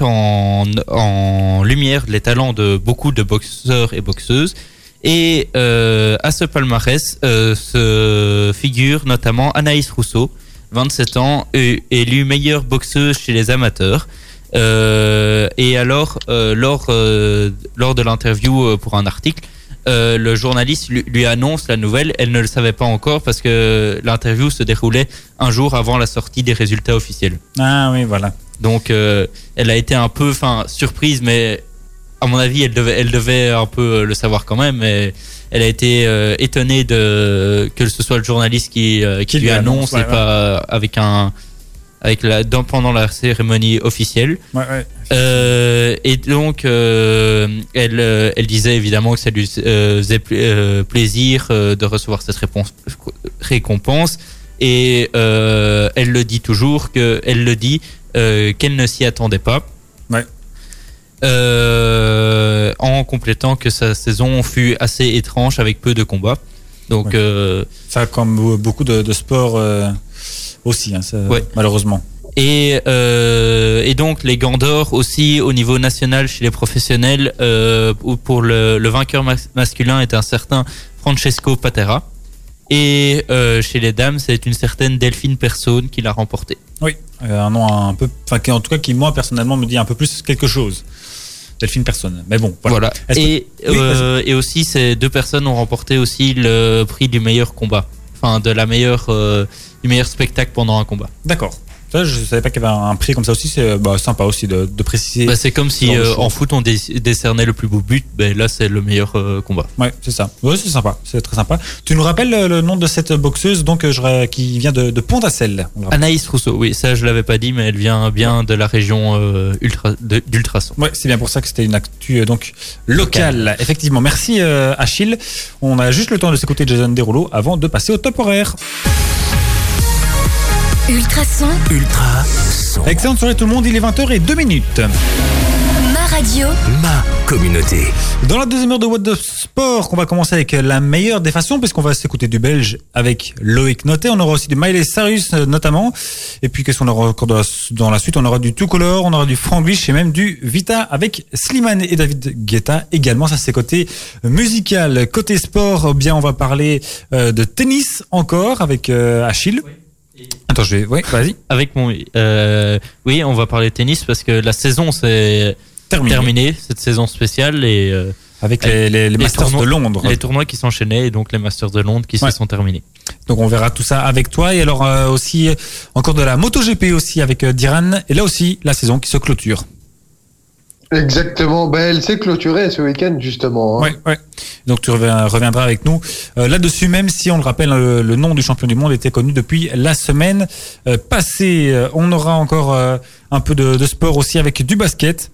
en, lumière les talents de beaucoup de boxeurs et boxeuses. Et euh, à ce palmarès se figure notamment Anaïs Rousseau, 27 ans, élue meilleure boxeuse chez les amateurs. Et alors, lors, lors de l'interview pour un article, euh, le journaliste lui, lui annonce la nouvelle. Elle ne le savait pas encore parce que l'interview se déroulait un jour avant la sortie des résultats officiels. Ah oui, voilà. Donc, euh, elle a été un peu, enfin, surprise, mais à mon avis, elle devait, elle devait un peu euh, le savoir quand même. Mais elle a été euh, étonnée de que ce soit le journaliste qui, qui, Qui lui lui annonce annonce, ouais, et pas avec un, avec la, dans, pendant la cérémonie officielle. Ouais, ouais. Euh, et donc, euh, elle, euh, elle disait évidemment que ça lui faisait pla- plaisir de recevoir cette réponse, récompense. Et elle le dit toujours, que elle le dit, qu'elle ne s'y attendait pas. Ouais. Euh, en complétant que sa saison fut assez étrange avec peu de combats. Donc, Ouais. euh, Ça, comme beaucoup de, de sports euh, aussi, hein, ça, Ouais. malheureusement. Et, euh, et donc les gants d'or aussi au niveau national chez les professionnels euh, pour le, le vainqueur mas- masculin est un certain Francesco Patera et euh, chez les dames c'est une certaine Delphine Persone qui l'a remporté. Oui, euh, un nom un peu, enfin, qui, en tout cas, qui moi personnellement me dit un peu plus quelque chose. Delphine personne. Mais bon, voilà. Voilà. Est-ce que- Et, Oui, et aussi ces deux personnes ont remporté aussi le prix du meilleur combat, enfin de la meilleure euh, du meilleur spectacle pendant un combat. D'accord. Ça, je savais pas qu'il y avait un prix comme ça aussi. C'est bah, sympa aussi de, de préciser. Bah, c'est comme si euh, en foot on dé- décernait le plus beau but, ben là c'est le meilleur euh, combat. Ouais, c'est ça. Ouais, c'est sympa. C'est très sympa. Tu nous rappelles le, nom de cette boxeuse donc euh, je- qui vient de, de Pont-d'Assel. Anaïs Rousseau, oui, ça je l'avais pas dit, mais elle vient bien de la région euh, ultra d'Ultrason. Ouais, c'est bien pour ça que c'était une actu euh, donc locale. Effectivement. Merci euh, Achille. On a juste le temps de s'écouter Jason Derulo avant de passer au top horaire. Ultrason. Ultra son, Excellente soirée tout le monde. Il est 20h et 2 minutes. Ma radio. ma communauté. Dans la deuxième heure de What the Sport, on va commencer avec la meilleure des façons, puisqu'on va s'écouter du belge avec Loïc Noté. On aura aussi du Miley Cyrus euh, notamment. Et puis qu'est-ce qu'on aura encore dans la, dans la suite? On aura du Two Color, on aura du Franglish et même du Vita avec Slimane et David Guetta également. Ça c'est côté musical. Côté sport, eh bien on va parler euh, de tennis encore avec euh, Achille. Attends, je vais. Oui, vas-y. Avec mon, euh, oui, on va parler tennis parce que la saison c'est Terminé. terminée, cette saison spéciale et euh, Avec les, les, les Les Masters tournois- de Londres. les tournois qui s'enchaînaient et donc les Masters de Londres qui Ouais. se sont terminés. Donc on verra tout ça avec toi. Et alors euh, aussi encore de la MotoGP aussi avec Diran. Et là aussi la saison qui se clôture. Exactement. Ben, elle s'est clôturée ce week-end, justement. hein. Ouais. Donc tu reviendras avec nous euh, là-dessus, même si on le rappelle, euh, le nom du champion du monde était connu depuis la semaine euh, passée. Euh, On aura encore un peu de sport aussi avec du basket.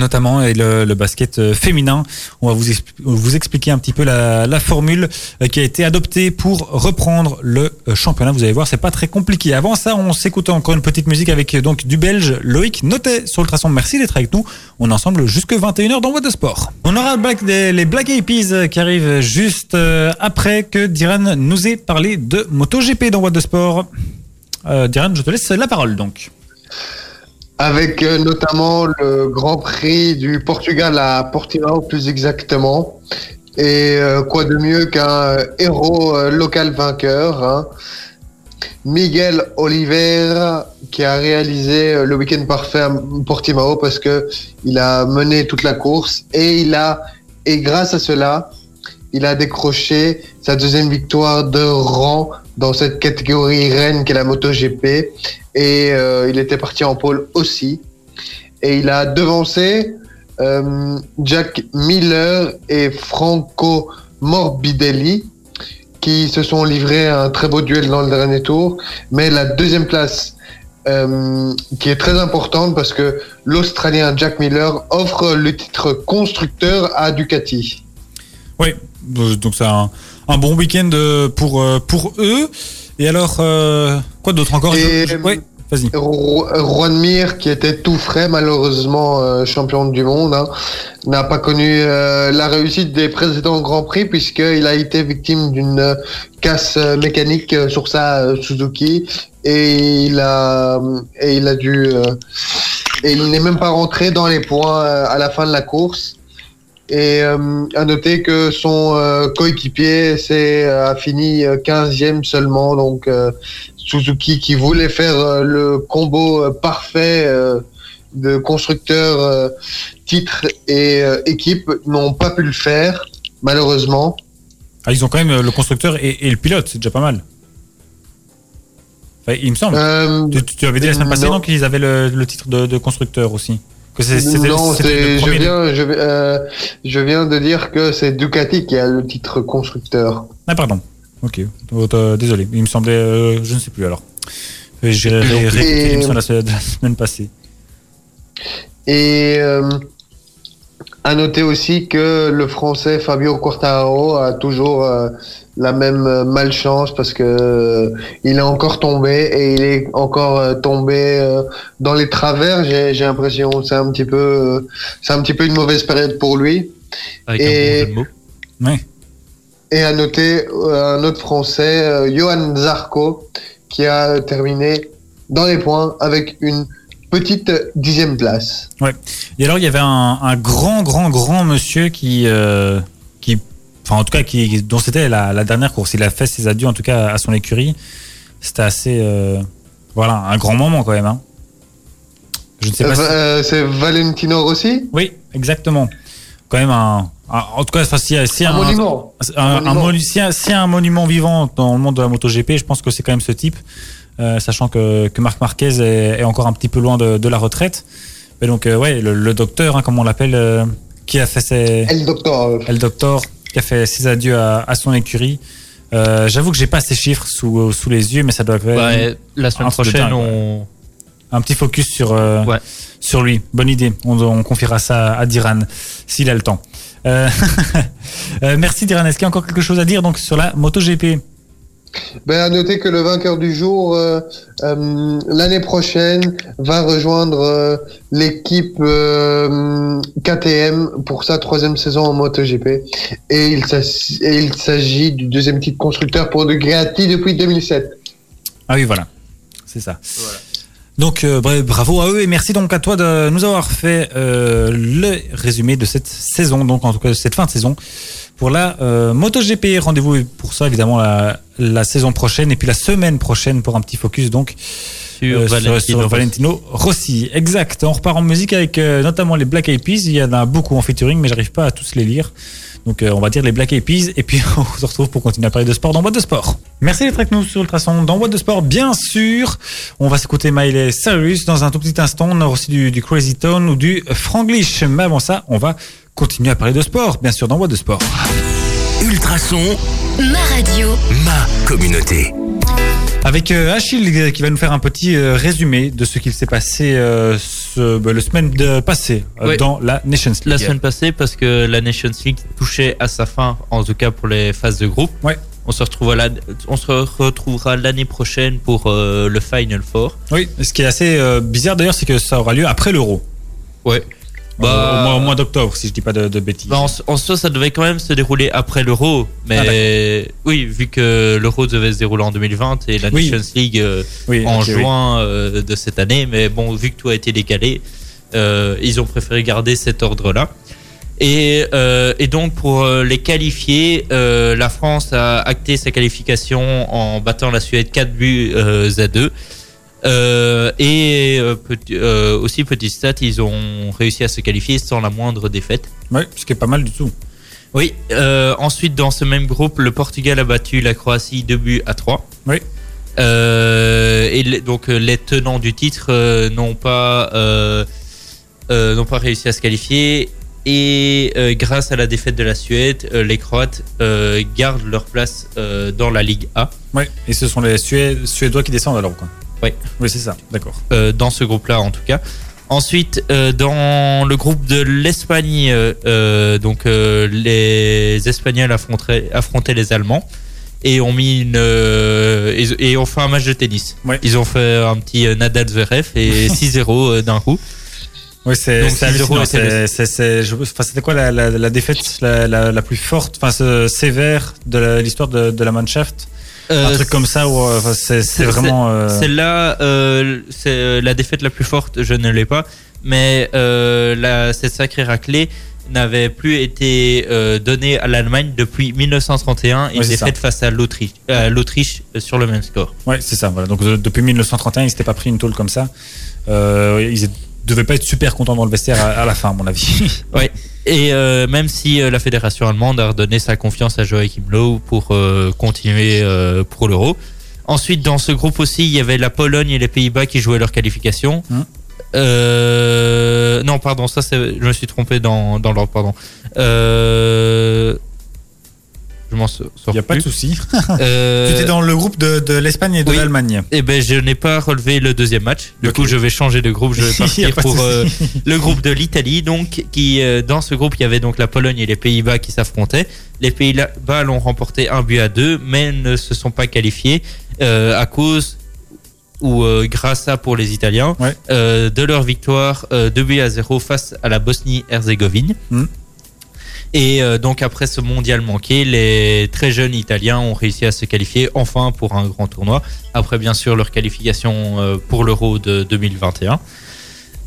Notamment et le, le basket euh, féminin. On va vous, vous expliquer un petit peu la, formule euh, qui a été adoptée pour reprendre le euh, championnat. Vous allez voir, c'est pas très compliqué. Avant ça, on s'écoute encore une petite musique avec donc du Belge Loïc Notet sur Ultrason. Merci d'être avec nous. On est ensemble jusque 21h dans Voix de Sport. On aura le les, Black Eyed qui arrivent juste après que Diran nous ait parlé de MotoGP dans Voix Sport. Diran, je te laisse la parole donc. Avec euh, notamment le Grand Prix du Portugal à Portimao plus exactement. Et euh, quoi de mieux qu'un euh, héros local vainqueur, hein. Miguel Oliveira, qui a réalisé le week-end parfait à Portimao parce que il a mené toute la course et il a et grâce à cela, il a décroché sa deuxième victoire de rang dans cette catégorie reine qu'est la MotoGP et euh, il était parti en pôle aussi. Et il a devancé euh, Jack Miller et Franco Morbidelli qui se sont livrés à un très beau duel dans le dernier tour. Mais la deuxième place, euh, qui est très importante parce que l'Australien Jack Miller offre le titre constructeur à Ducati. Oui, donc c'est un, un bon week-end euh, pour, euh, pour eux. Et alors, euh, quoi d'autre encore? Et- Je- je- Oui, vas-y. Juan Mir, qui était tout frais, malheureusement euh, champion du monde, hein, n'a pas connu euh, la réussite des précédents Grands Prix puisqu'il a été victime d'une euh, casse euh, mécanique euh, sur sa euh, Suzuki et il a et il a dû euh, et il n'est même pas rentré dans les points euh, à la fin de la course. Et euh, à noter que son euh, coéquipier c'est, euh, a fini euh, 15e seulement, donc Suzuki qui voulait faire le combo parfait de constructeur, titre et équipe n'ont pas pu le faire, malheureusement. Ah, ils ont quand même le constructeur et, et le pilote, c'est déjà pas mal. Enfin, il me semble. Euh, tu, avais dit la semaine passée, non, qu'ils avaient le, le titre de, de constructeur aussi. Que non, c'est- je viens, je, euh, je viens de dire que c'est Ducati qui a le titre constructeur. Ah, pardon. Ok. Oh, euh, désolé. Il me semblait. euh, je ne sais plus alors. J'ai ré- ré- réécouté Et- l'émission la semaine passée. Et euh, à noter aussi que le français Fabio Quartararo a toujours la même euh, malchance parce que euh, il est encore tombé et il est encore euh, tombé euh, dans les travers. J'ai j'ai l'impression c'est un petit peu euh, c'est un petit peu une mauvaise période pour lui. Avec Et- un bon jeu de mots. Ouais. Et à noter euh, un autre français, euh, Johan Zarco, qui a terminé dans les points avec une petite dixième place. Et alors, il y avait un, un grand, grand, grand monsieur qui, euh, qui, enfin, en tout cas, qui, dont c'était la, la dernière course. Il a fait ses adieux, en tout cas, à son écurie. C'était assez, euh, voilà, un grand moment quand même. Hein. Je ne sais pas. si- Euh, c'est Valentino Rossi? Oui, exactement. Quand même un, un- en tout cas, enfin, s'il y a, s'il y a Un monument. un, un monument. un vivant dans le monde de la MotoGP, je pense que c'est quand même ce type, euh, sachant que, que Marc Marquez est, est encore un petit peu loin de, de la retraite. Mais donc, euh, ouais, le, le docteur, hein, comme on l'appelle, euh, qui a fait ses, El Doctor. le docteur, qui a fait ses adieux à, à son écurie. Euh, J'avoue que j'ai pas ces chiffres sous, sous les yeux, mais ça doit être Ouais, la semaine prochaine, on. un petit focus sur, euh, Ouais. sur lui. Bonne idée. On, on confiera ça à Diran s'il a le temps. Euh, merci Diran. Est-ce qu'il y a encore quelque chose à dire donc sur la MotoGP? Ben, à noter que le vainqueur du jour, euh, euh, l'année prochaine, va rejoindre euh, l'équipe euh, KTM pour sa troisième saison en MotoGP. Et il s'agit et il s'agit du deuxième titre constructeur pour De Greati depuis 2007. Ah oui, voilà. C'est ça. Donc euh, bra- bravo à eux et merci donc à toi de nous avoir fait euh, le résumé de cette saison, donc en tout cas de cette fin de saison pour la euh, MotoGP. Rendez-vous pour ça évidemment la, la saison prochaine et puis la semaine prochaine pour un petit focus donc Sur euh, Valentino sur Rossi. Valentino Rossi. Exact. On repart en musique avec euh, notamment les Black Eyed Peas. Il y en a beaucoup en featuring, mais j'arrive pas à tous les lire. Donc on va dire les Black Eyed Peas et puis on se retrouve pour continuer à parler de sport dans Boîte de Sport. Merci d'être avec nous sur Ultrason dans Boîte de Sport, bien sûr. On va s'écouter Miley Cyrus dans un tout petit instant. On aura aussi du, du Crazy Town ou du Franglish. Mais avant ça, on va continuer à parler de sport, bien sûr, dans de Sport. Ultrason, Ma radio. ma communauté. Avec euh, Achille euh, qui va nous faire un petit euh, résumé de ce qu'il s'est passé euh, ce, bah, le semaine de, passée dans la Nations League. La semaine passée, parce que la Nations League touchait à sa fin, en tout cas pour les phases de groupe. Ouais. On se retrouvera, la- on se retrouvera l'année prochaine pour euh, le Final Four. Oui, ce qui est assez euh, bizarre d'ailleurs, c'est que ça aura lieu après l'Euro. Ouais. Bah, au mois, au mois d'octobre, si je dis pas de, de bêtises. Bah, en, en soi, ça devait quand même se dérouler après l'Euro, Ah, mais oui, vu que l'Euro devait se dérouler en 2020 et la Oui. Nations League euh, oui, en oui. juin euh, de cette année, mais bon, vu que tout a été décalé, euh, ils ont préféré garder cet ordre-là. Et, euh, et donc pour euh, les qualifier, euh, la France a acté sa qualification en battant la Suède 4 buts euh, à 2. Euh, et euh, petit- euh, aussi petit stat, ils ont réussi à se qualifier sans la moindre défaite. Ouais, ce qui est pas mal du tout. Oui. ensuite, dans ce même groupe, le Portugal a battu la Croatie 2 buts à 3. Oui. Et donc les tenants du titre n'ont pas n'ont pas réussi à se qualifier. Et grâce à la défaite de la Suède, les Croates gardent leur place dans la Ligue A. Ouais, et ce sont les Sué- Suédois qui descendent alors quoi. Oui, c'est ça, d'accord. euh, dans ce groupe-là en tout cas. Ensuite, euh, dans le groupe de l'Espagne, euh, donc les Espagnols affrontaient, affrontaient les Allemands et ont mis une et, et ont fait un match de tennis. Ouais. Ils ont fait un petit Nadal Zverev et 6-0 euh, d'un coup. Oui, c'est Donc, c'est 6-0 hallucinant. était le- C'est- c'est- c'est- je- enfin, C'était quoi la, la, la défaite la, la, plus forte, enfin sévère de l'histoire de, de la Mannschaft? Un Euh, truc comme ça, où, euh, c'est vraiment. euh, Celle-là, c'est la défaite la plus forte, je ne l'ai pas, mais la, cette sacrée raclée n'avait plus été euh, donnée à l'Allemagne depuis 1931 et Ouais, c'est défaite face à l'Autriche, sur le même score. Ouais, c'est ça. Voilà. Donc euh, depuis 1931, ils s'étaient pas pris une tôle comme ça. Euh, ils devaient pas être super contents dans le vestiaire à, à la fin, à mon avis. Et euh, même si euh, la fédération allemande a redonné sa confiance à Joachim Löw pour euh, continuer euh, pour l'Euro. Ensuite, dans ce groupe aussi, il y avait la Pologne et les Pays-Bas qui jouaient leur qualification. Hum. Euh, non, pardon, ça, je me suis trompé dans, dans l'ordre, pardon. Euh, je m'en sors Il y a pas de souci. Euh, Tu étais dans le groupe de, de l'Espagne et de oui. l'Allemagne. eh ben, je n'ai pas relevé le deuxième match. Du coup, je vais changer de groupe. Je vais partir pour euh, le groupe de l'Italie. Donc, qui euh, dans ce groupe, il y avait donc la Pologne et les Pays-Bas qui s'affrontaient. Les Pays-Bas l'ont remporté un but à deux, mais ne se sont pas qualifiés à cause ou euh, grâce à pour les Italiens Ouais. euh, de leur victoire euh, 2 buts à 0 face à la Bosnie-Herzégovine. Mhm. Et euh, donc après ce mondial manqué, les très jeunes Italiens ont réussi à se qualifier enfin pour un grand tournoi. Après bien sûr leur qualification euh, pour l'Euro de 2021.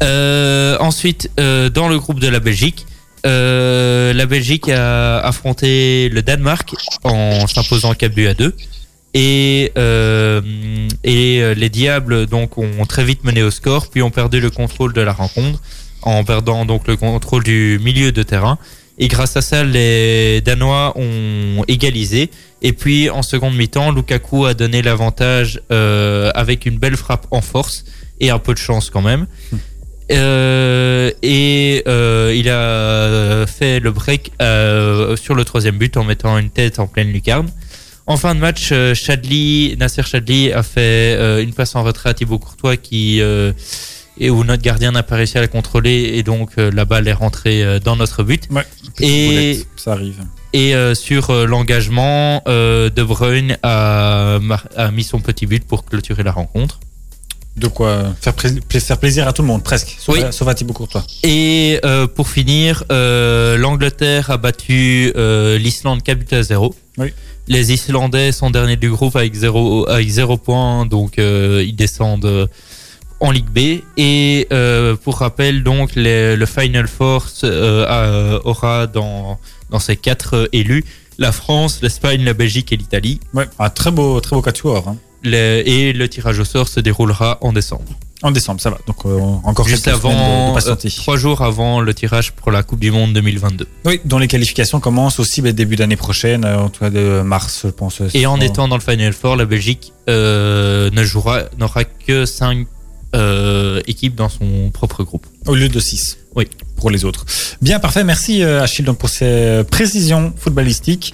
Euh, ensuite, dans le groupe de la Belgique, la Belgique a affronté le Danemark en s'imposant 4 buts à 2. Et, et les Diables donc ont très vite mené au score, puis ont perdu le contrôle de la rencontre en perdant donc le contrôle du milieu de terrain. Et grâce à ça, les Danois ont égalisé. Et puis en seconde mi-temps, Lukaku a donné l'avantage euh, avec une belle frappe en force et un peu de chance quand même. Euh, et euh, il a fait le break euh, sur le troisième but en mettant une tête en pleine lucarne. En fin de match, euh, Chadli, Nasser Chadli a fait euh, une passe en retrait à Thibaut Courtois qui euh, et où notre gardien n'a pas réussi à la contrôler et donc euh, la balle est rentrée euh, dans notre but. Ouais. Et Boulette, ça arrive. et euh, sur l'engagement, De Bruyne a, mis son petit but pour clôturer la rencontre. De quoi faire, pla- faire plaisir à tout le monde, presque. Sauf, Oui. à, sauf à Thibaut Courtois. Et pour finir, l'Angleterre a battu l'Islande 4 buts à 0. Oui. Les Islandais sont derniers du groupe avec 0 avec zéro point, donc ils descendent en Ligue B. Et euh, pour rappel, donc les- le Final Four euh, aura dans dans ces quatre euh, élus la France, l'Espagne, la Belgique et l'Italie. Ouais, un très beau, très beau quatuor. Hein. Et le tirage au sort se déroulera en décembre. En décembre, ça va. Donc euh, encore Juste de- avant, de, euh, trois jours avant le tirage pour la Coupe du Monde 2022. Oui, dont les qualifications commencent aussi bah, début d'année prochaine, en tout cas de mars, je pense. Et en étant dans le Final Four, la Belgique euh, ne jouera, n'aura que 5 équipes dans son propre groupe. Au lieu de 6. Oui. pour les autres. Bien, parfait. Merci euh, Achille donc pour ces précisions footballistiques.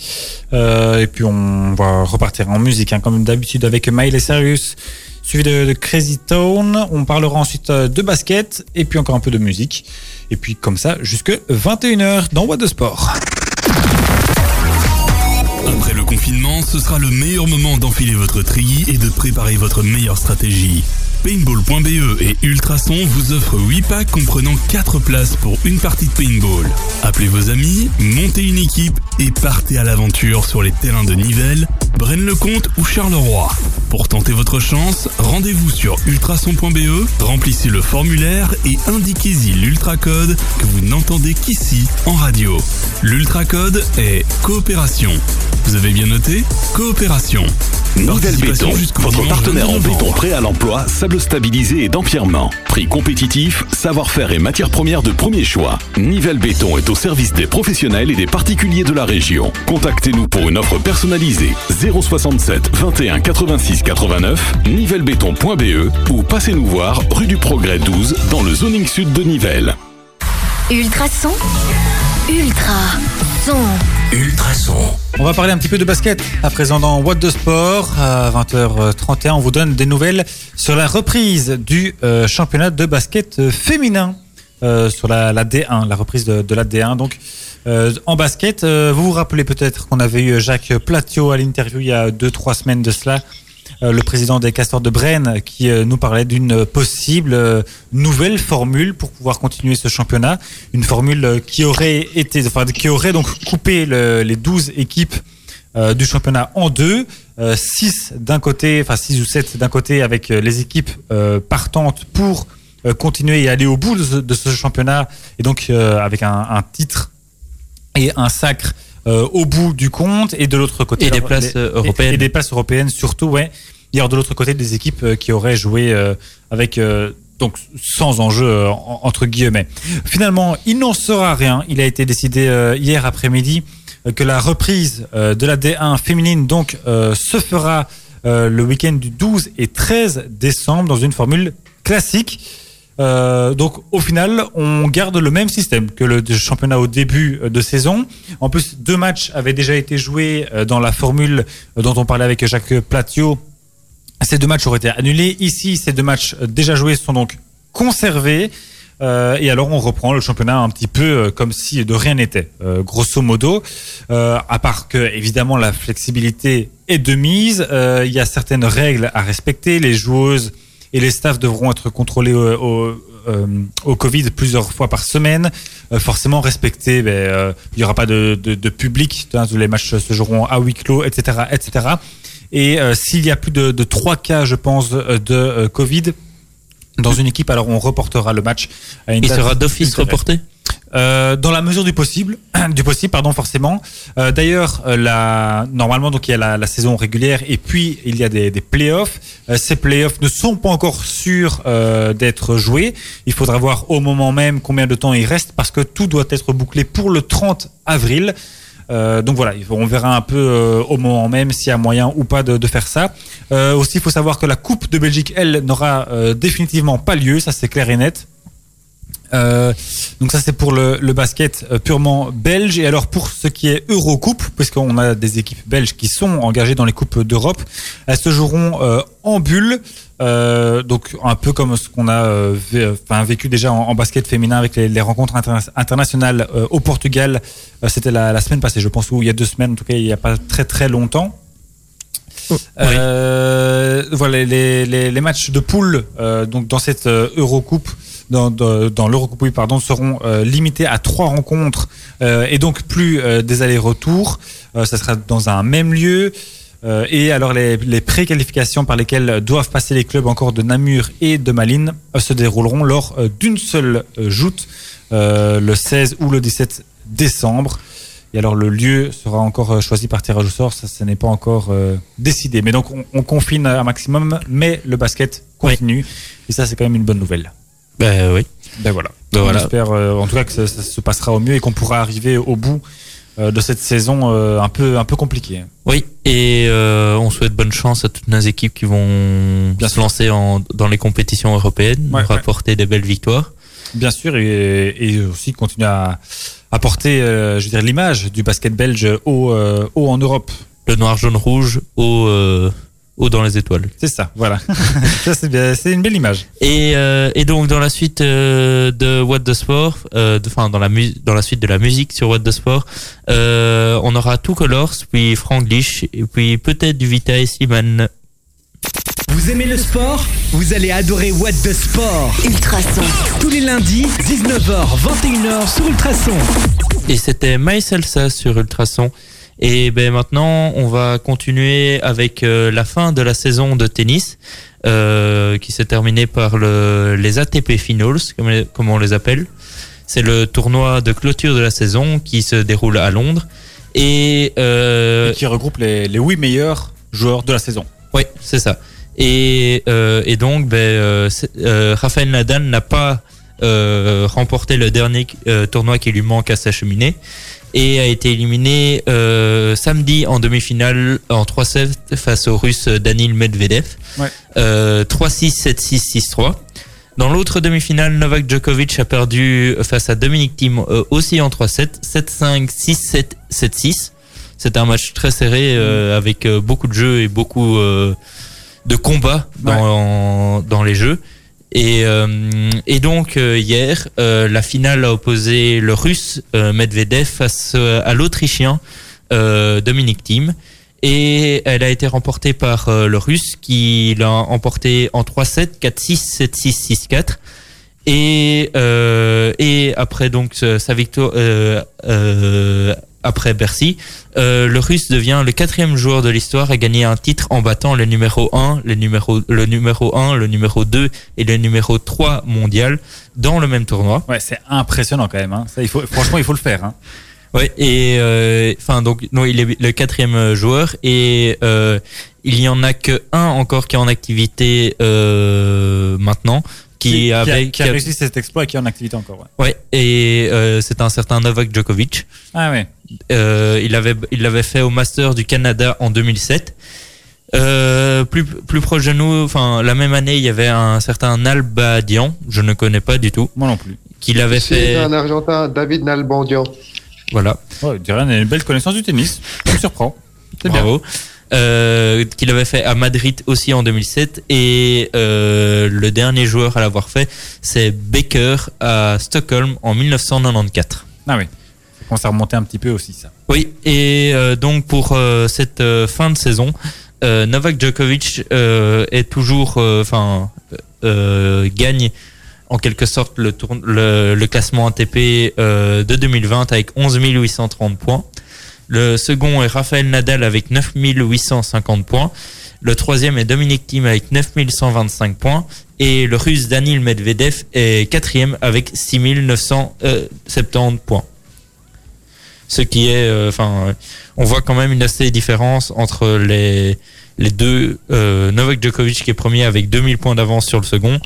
Euh, et puis on va repartir en musique, hein, comme d'habitude avec Miley Cyrus, suivi de, de Crazy Town. On parlera ensuite euh, de basket et puis encore un peu de musique. Et puis comme ça, jusque 21h dans What de Sport. Après le confinement, ce sera le meilleur moment d'enfiler votre treillis et de préparer votre meilleure stratégie. Paintball.be et Ultrason vous offrent 8 packs comprenant 4 places pour une partie de paintball. Appelez vos amis, montez une équipe et partez à l'aventure sur les terrains de Nivelles, Braine-le-Comte ou Charleroi. Pour tenter votre chance, rendez-vous sur ultrason.be, remplissez le formulaire et indiquez-y l'ultracode que vous n'entendez qu'ici en radio. L'ultracode est coopération. Vous avez bien noté Coopération. Nivelle Participation Béton, votre partenaire 22 en béton prêt à l'emploi, stabilisé et d'empierrement. Prix compétitif, savoir-faire et matières premières de premier choix. Nivelle Béton est au service des professionnels et des particuliers de la région. Contactez-nous pour une offre personnalisée 067 21 86 89 nivellebéton.be ou passez-nous voir rue du Progrès 12 dans le zoning sud de Nivelles. Ultrason. Ultra. Son. Ultrason. On va parler un petit peu de basket à présent dans What de Sport. À 20h31, on vous donne des nouvelles sur la reprise du euh, championnat de basket euh, féminin euh, sur la, la D1, la reprise de, la D1. Donc, euh, en basket, euh, vous vous rappelez peut-être qu'on avait eu Jacques Platio à l'interview il y a deux, trois semaines de cela. Euh, le président des Castors de Brenne qui euh, nous parlait d'une possible euh, nouvelle formule pour pouvoir continuer ce championnat, une formule qui aurait été, enfin qui aurait donc coupé le- les 12 équipes du championnat en deux, 6 d'un côté, enfin 6 ou 7 d'un côté avec les équipes partantes pour continuer et aller au bout de ce, championnat. Et donc avec un titre et un sacre euh, au bout du compte et de l'autre côté. Et des places, les- euh, et- européennes. et, des places européennes surtout ouais. Et alors de l'autre côté des équipes euh, qui auraient joué avec donc sans enjeu en- entre guillemets. Finalement il n'en sera rien. Il a été décidé hier après-midi que la reprise de la D1 féminine donc se fera le week-end du 12 et 13 décembre dans une formule classique euh, donc au final, on garde le même système que le championnat au début euh, de saison. En plus, deux matchs avaient déjà été joués euh, dans la formule dont on parlait avec Jacques Platio. Ces deux matchs auraient été annulés. Ici, ces deux matchs déjà joués sont donc conservés. Et alors, on reprend le championnat un petit peu comme si de rien n'était, euh, grosso modo. À part que, évidemment, la flexibilité est de mise. Il y a certaines règles à respecter. Les joueuses et les staffs devront être contrôlés au, euh, Covid plusieurs fois par semaine. Euh, forcément respecter, ben, euh, il n'y aura pas de, public, hein, les matchs se joueront à huis clos, etc., etc. Et s'il y a plus de, 3 cas, je pense, de Covid dans une équipe, alors on reportera le match à une Il sera d'office reporté Euh, dans la mesure du possible, du possible, pardon, forcément. Euh, D'ailleurs, euh, la, normalement, donc il y a la, la saison régulière et puis il y a des, des playoffs. Euh, ces playoffs ne sont pas encore sûrs euh, d'être joués. Il faudra voir au moment même combien de temps il reste parce que tout doit être bouclé pour le 30 avril. Euh, donc voilà, on verra un peu euh, au moment même s'il y a moyen ou pas de, de faire ça. Euh, aussi, il faut savoir que la Coupe de Belgique, elle, n'aura euh, définitivement pas lieu, ça c'est clair et net. Euh, donc ça c'est pour le, le basket euh, purement belge. Et alors pour ce qui est Eurocoupe puisqu'on a des équipes belges qui sont engagées dans les coupes d'Europe elles se joueront euh, en bulle euh, donc un peu comme ce qu'on a euh, enfin, vécu déjà en, en basket féminin avec les, les rencontres interna- internationales euh, au Portugal. Euh, c'était la, la semaine passée je pense ou il y a deux semaines en tout cas il n'y a pas très très longtemps. Euh, voilà les, les, les matchs de poule euh, donc dans cette Eurocoupe dans, dans, dans l'Eurocoupe pardon seront euh, limités à trois rencontres euh, et donc plus euh, des allers-retours euh, ça sera dans un même lieu Euh, et alors les, les pré-qualifications par lesquelles doivent passer les clubs encore de Namur et de Malines euh, se dérouleront lors d'une seule joute euh, le 16 ou le 17 décembre et alors le lieu sera encore choisi par tirage au sort, ça ce n'est pas encore euh, décidé. Mais donc on, on confine un maximum, mais le basket continue. Et ça c'est quand même une bonne nouvelle. Ben oui. Ben voilà. Ben voilà. espère euh, en tout cas que ça, ça se passera au mieux et qu'on pourra arriver au bout euh, de cette saison euh, un peu un peu compliquée. Oui, et euh, on souhaite bonne chance à toutes nos équipes qui vont Bien se sûr. lancer en, dans les compétitions européennes, Ouais, rapporter des belles victoires. Bien sûr, et, et aussi continuer à apporter, euh, je veux dire, l'image du basket belge haut, euh, haut en Europe. Le noir, jaune, rouge, haut, haut dans les étoiles. C'est ça, voilà. ça c'est bien, c'est une belle image. Et, euh, et donc dans la suite euh, de What the Sport, euh, enfin dans la mu- dans la suite de la musique sur What the Sport, euh, on aura Two Colors, puis Franglish, et puis peut-être du Vita Slimane. Vous aimez le sport? Vous allez adorer What the Sport. Ultrason. Tous les lundis, 19h, 21h sur Ultrason. Et c'était My Salsa sur Ultrason. Et ben maintenant, on va continuer avec euh, la fin de la saison de tennis, euh, qui s'est terminée par le, les ATP Finals, comme, les- comme on les appelle. C'est le tournoi de clôture de la saison qui se déroule à Londres. Et, euh, Et qui regroupe les, les 8 meilleurs joueurs de la saison. oui, c'est ça. Et, euh, et donc, ben, euh, euh, Rafael Nadal n'a pas euh, remporté le dernier euh, tournoi qui lui manque à s'acheminer et a été éliminé euh, samedi en demi-finale en 3-7 face au russe Danil Medvedev. Ouais. Euh, 3-6, 7-6, 6-3. Dans l'autre demi-finale, Novak Djokovic a perdu face à Dominic Thiem euh, aussi en 3-7, 7-5, 6-7, 7-6. C'était un match très serré euh, avec euh, beaucoup de jeux et beaucoup de combats dans, dans les jeux. Et, euh, et donc euh, hier, euh, la finale a opposé le russe euh, Medvedev face euh, à l'Autrichien Dominic Thiem. Et elle a été remportée par le russe qui l'a emporté en 3-7, 4-6, 7-6, 6-4. Et, et après donc sa victoire après Bercy, euh, le Russe devient le quatrième joueur de l'histoire à gagner un titre en battant le numéro 1, le numéro, le numéro 1, le numéro 2 et le numéro 3 mondial dans le même tournoi. Ouais, c'est impressionnant quand même. Hein. Ça, il faut, franchement, il faut le faire. Hein. Ouais, et euh, enfin donc non, il est le quatrième euh, joueur et euh, il y en a que un encore qui est en activité euh, maintenant, qui, qui, a, avait qui a réussi cet exploit et qui est en activité encore. Ouais. ouais et euh, c'est un certain Novak Djokovic. Ah ouais. Euh, il avait il l'avait fait au Master du Canada en 2007. Euh, plus plus proche de nous, enfin la même année, il y avait un certain Nalbadian, je ne connais pas du tout, Moi non plus. qui l'avait C'est fait. un Argentin, David Nalbandian. Voilà. Ouais, Diran a une belle connaissance du tennis. Ça me surprend. C'est bien. Euh, qu'il avait fait à Madrid aussi en 2007 et euh, le dernier joueur à l'avoir fait c'est Baker à Stockholm en 1994. Ah oui. Ça commence à remonter un petit peu aussi, ça. Oui et euh, donc pour euh, cette euh, fin de saison euh, Novak Djokovic euh, est toujours enfin euh, gagne en quelque sorte le, tourn- le, le classement ATP euh, de 2020 avec 11 830 points. Le second est Rafael Nadal avec 9 850 points. Le troisième est Dominic Thiem avec 9 125 points. Et le russe Danil Medvedev est quatrième avec 6 970 points. Ce qui est, euh, enfin, on voit quand même une assez différence entre les, les deux. Euh, Novak Djokovic qui est premier avec 2000 points d'avance sur le second.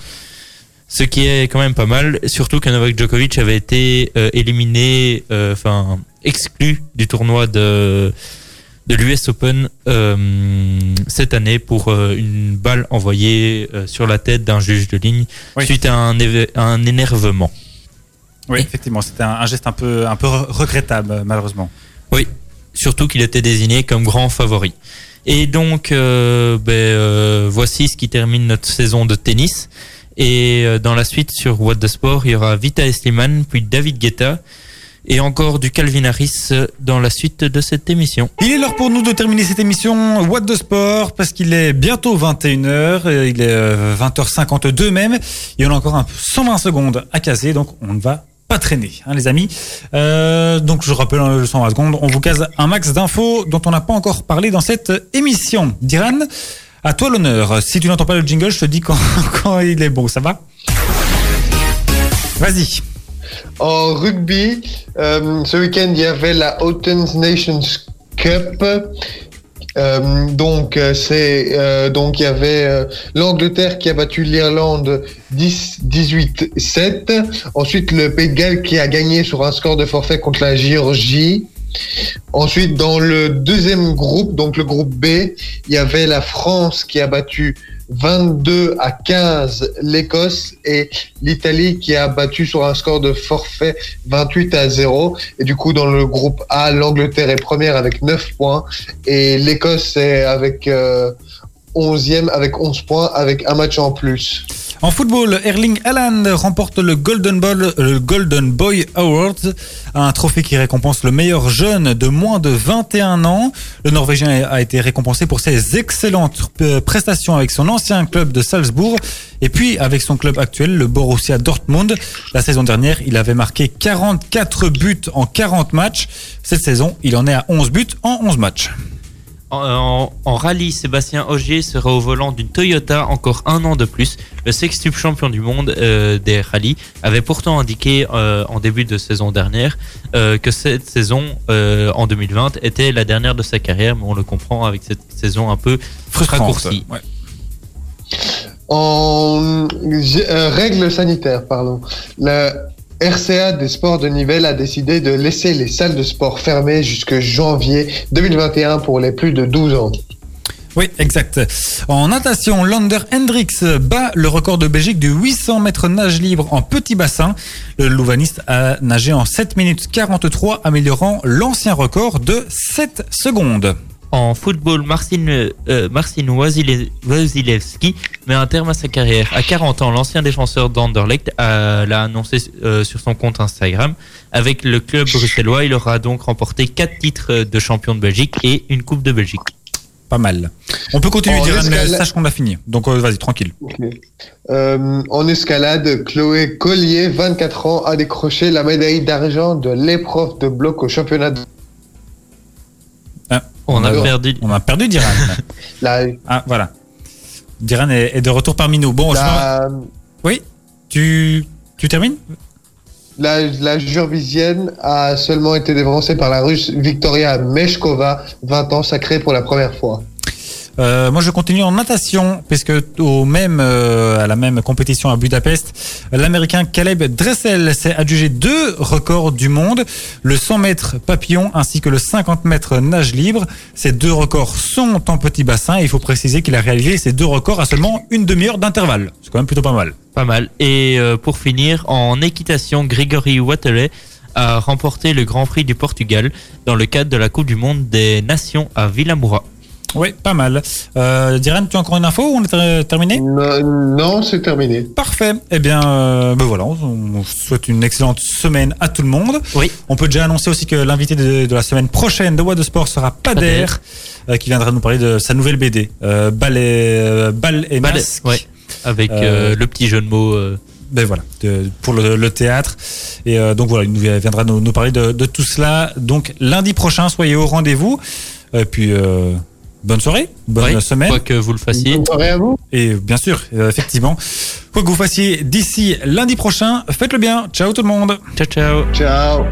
Ce qui est quand même pas mal, surtout que Novak Djokovic avait été euh, éliminé, euh, enfin exclu du tournoi de de l'US Open euh, cette année pour euh, une balle envoyée euh, sur la tête d'un juge de ligne Oui. suite à un, un énervement. Oui, effectivement, c'était un, un geste un peu, un peu re- regrettable, malheureusement. Oui, surtout qu'il était désigné comme grand favori. Et donc, ben, voici ce qui termine notre saison de tennis. Et dans la suite sur What the Sport, il y aura Vita Sliman, puis David Guetta, et encore du Calvin Harris euh, dans la suite de cette émission. Il est l'heure pour nous de terminer cette émission What the Sport parce qu'il est bientôt 21h, euh, il est euh, 20h52 même, et on a encore un 120 secondes à caser, donc on ne va pas traîner, hein, les amis. Euh, donc je rappelle hein, le 120 secondes, on vous case un max d'infos dont on n'a pas encore parlé dans cette émission. Diran, à toi l'honneur. Si tu n'entends pas le jingle, je te dis quand, quand il est beau, ça va? Vas-y. En rugby, euh, ce week-end, il y avait la Houghton Nations Cup. Euh, donc, euh, c'est donc il y avait l'Angleterre qui a battu l'Irlande 10 18-7. Ensuite, le Pays de Galles qui a gagné sur un score de forfait contre la Géorgie. Ensuite, dans le deuxième groupe, donc le groupe B, il y avait la France qui a battu 22 à 15 l'Écosse et l'Italie qui a battu sur un score de forfait 28 à 0. Et du coup, dans le groupe A, l'Angleterre est première avec 9 points et l'Écosse est avec euh, 11e avec 11 points avec un match en plus. En football, Erling Haaland remporte le Golden, Ball, le Golden Boy Award, un trophée qui récompense le meilleur jeune de moins de 21 ans. Le Norvégien a été récompensé pour ses excellentes euh, prestations avec son ancien club de Salzbourg et puis avec son club actuel, le Borussia Dortmund. La saison dernière, il avait marqué 44 buts en 40 matchs. Cette saison, il en est à 11 buts en 11 matchs. En, en- en rallye, Sébastien Ogier sera au volant d'une Toyota encore un an de plus. Le sextuple champion du monde euh, des rallyes avait pourtant indiqué euh, en début de saison dernière euh, que cette saison euh, en 2020 était la dernière de sa carrière, mais on le comprend avec cette saison un peu raccourcie. Ouais. En euh, règles sanitaires, pardon. La RCA des sports de Nivelles a décidé de laisser les salles de sport fermées jusque janvier 2021 pour les plus de 12 ans. Oui, exact. En natation, Lander Hendricks bat le record de Belgique du 800 mètres nage libre en petit bassin. Le Louvaniste a nagé en 7 minutes 43, améliorant l'ancien record de 7 secondes. En football, Marcin, euh, Marcin Wasilewski met un terme à sa carrière. À 40 ans, l'ancien défenseur d'Anderlecht a- l'a annoncé euh, sur son compte Instagram. Avec le club bruxellois, il aura donc remporté 4 titres de champion de Belgique et une Coupe de Belgique. Pas mal. On peut continuer, En mais sache qu'on a fini. Donc euh, vas-y, tranquille. Euh, en escalade, Chloé Collier, 24 ans, a décroché la médaille d'argent de l'épreuve de bloc au championnat. de- On a Alors, perdu. On a perdu Diran. La, ah, voilà. Diran est, est de retour parmi nous. Bon, je oui, tu, tu termines? La, la Jurvisienne a seulement été dévancée par la russe Victoria Meshkova, 20 ans, sacrée pour la première fois. Euh, moi, je continue en natation, puisque au même, euh, à la même compétition à Budapest, l'Américain Caleb Dressel s'est adjugé deux records du monde, le 100 mètres papillon ainsi que le 50 mètres nage libre. Ces deux records sont en petit bassin et il faut préciser qu'il a réalisé ces deux records à seulement une demi-heure d'intervalle. C'est quand même plutôt pas mal. Pas mal. Et euh, pour finir, en équitation, Grégory Wathelet a remporté le Grand Prix du Portugal dans le cadre de la Coupe du Monde des Nations à Villamoura. Oui, pas mal. Euh, Diran, tu as encore une info ou on est ter- terminé? Non, non, c'est terminé. Parfait. Eh bien, euh, ben voilà, on on souhaite une excellente semaine à tout le monde. Oui. On peut déjà annoncer aussi que l'invité de, de la semaine prochaine de What de Sport sera Pader, euh, qui viendra nous parler de sa nouvelle BD, euh, Bal et, euh, Bal et Bal- Masque. ouais. Avec Euh, euh, le petit jeu de mots. euh, Ben voilà, de- pour le, le théâtre. Et euh, donc voilà, il nous viendra nous, nous parler de, de tout cela. Donc lundi prochain, soyez au rendez-vous. Et puis euh, bonne soirée, bonne semaine. Quoi que vous le fassiez. Bonne soirée à vous. Et bien sûr, euh, effectivement, quoi que vous fassiez d'ici lundi prochain, faites-le bien. Ciao tout le monde. Ciao, ciao. Ciao.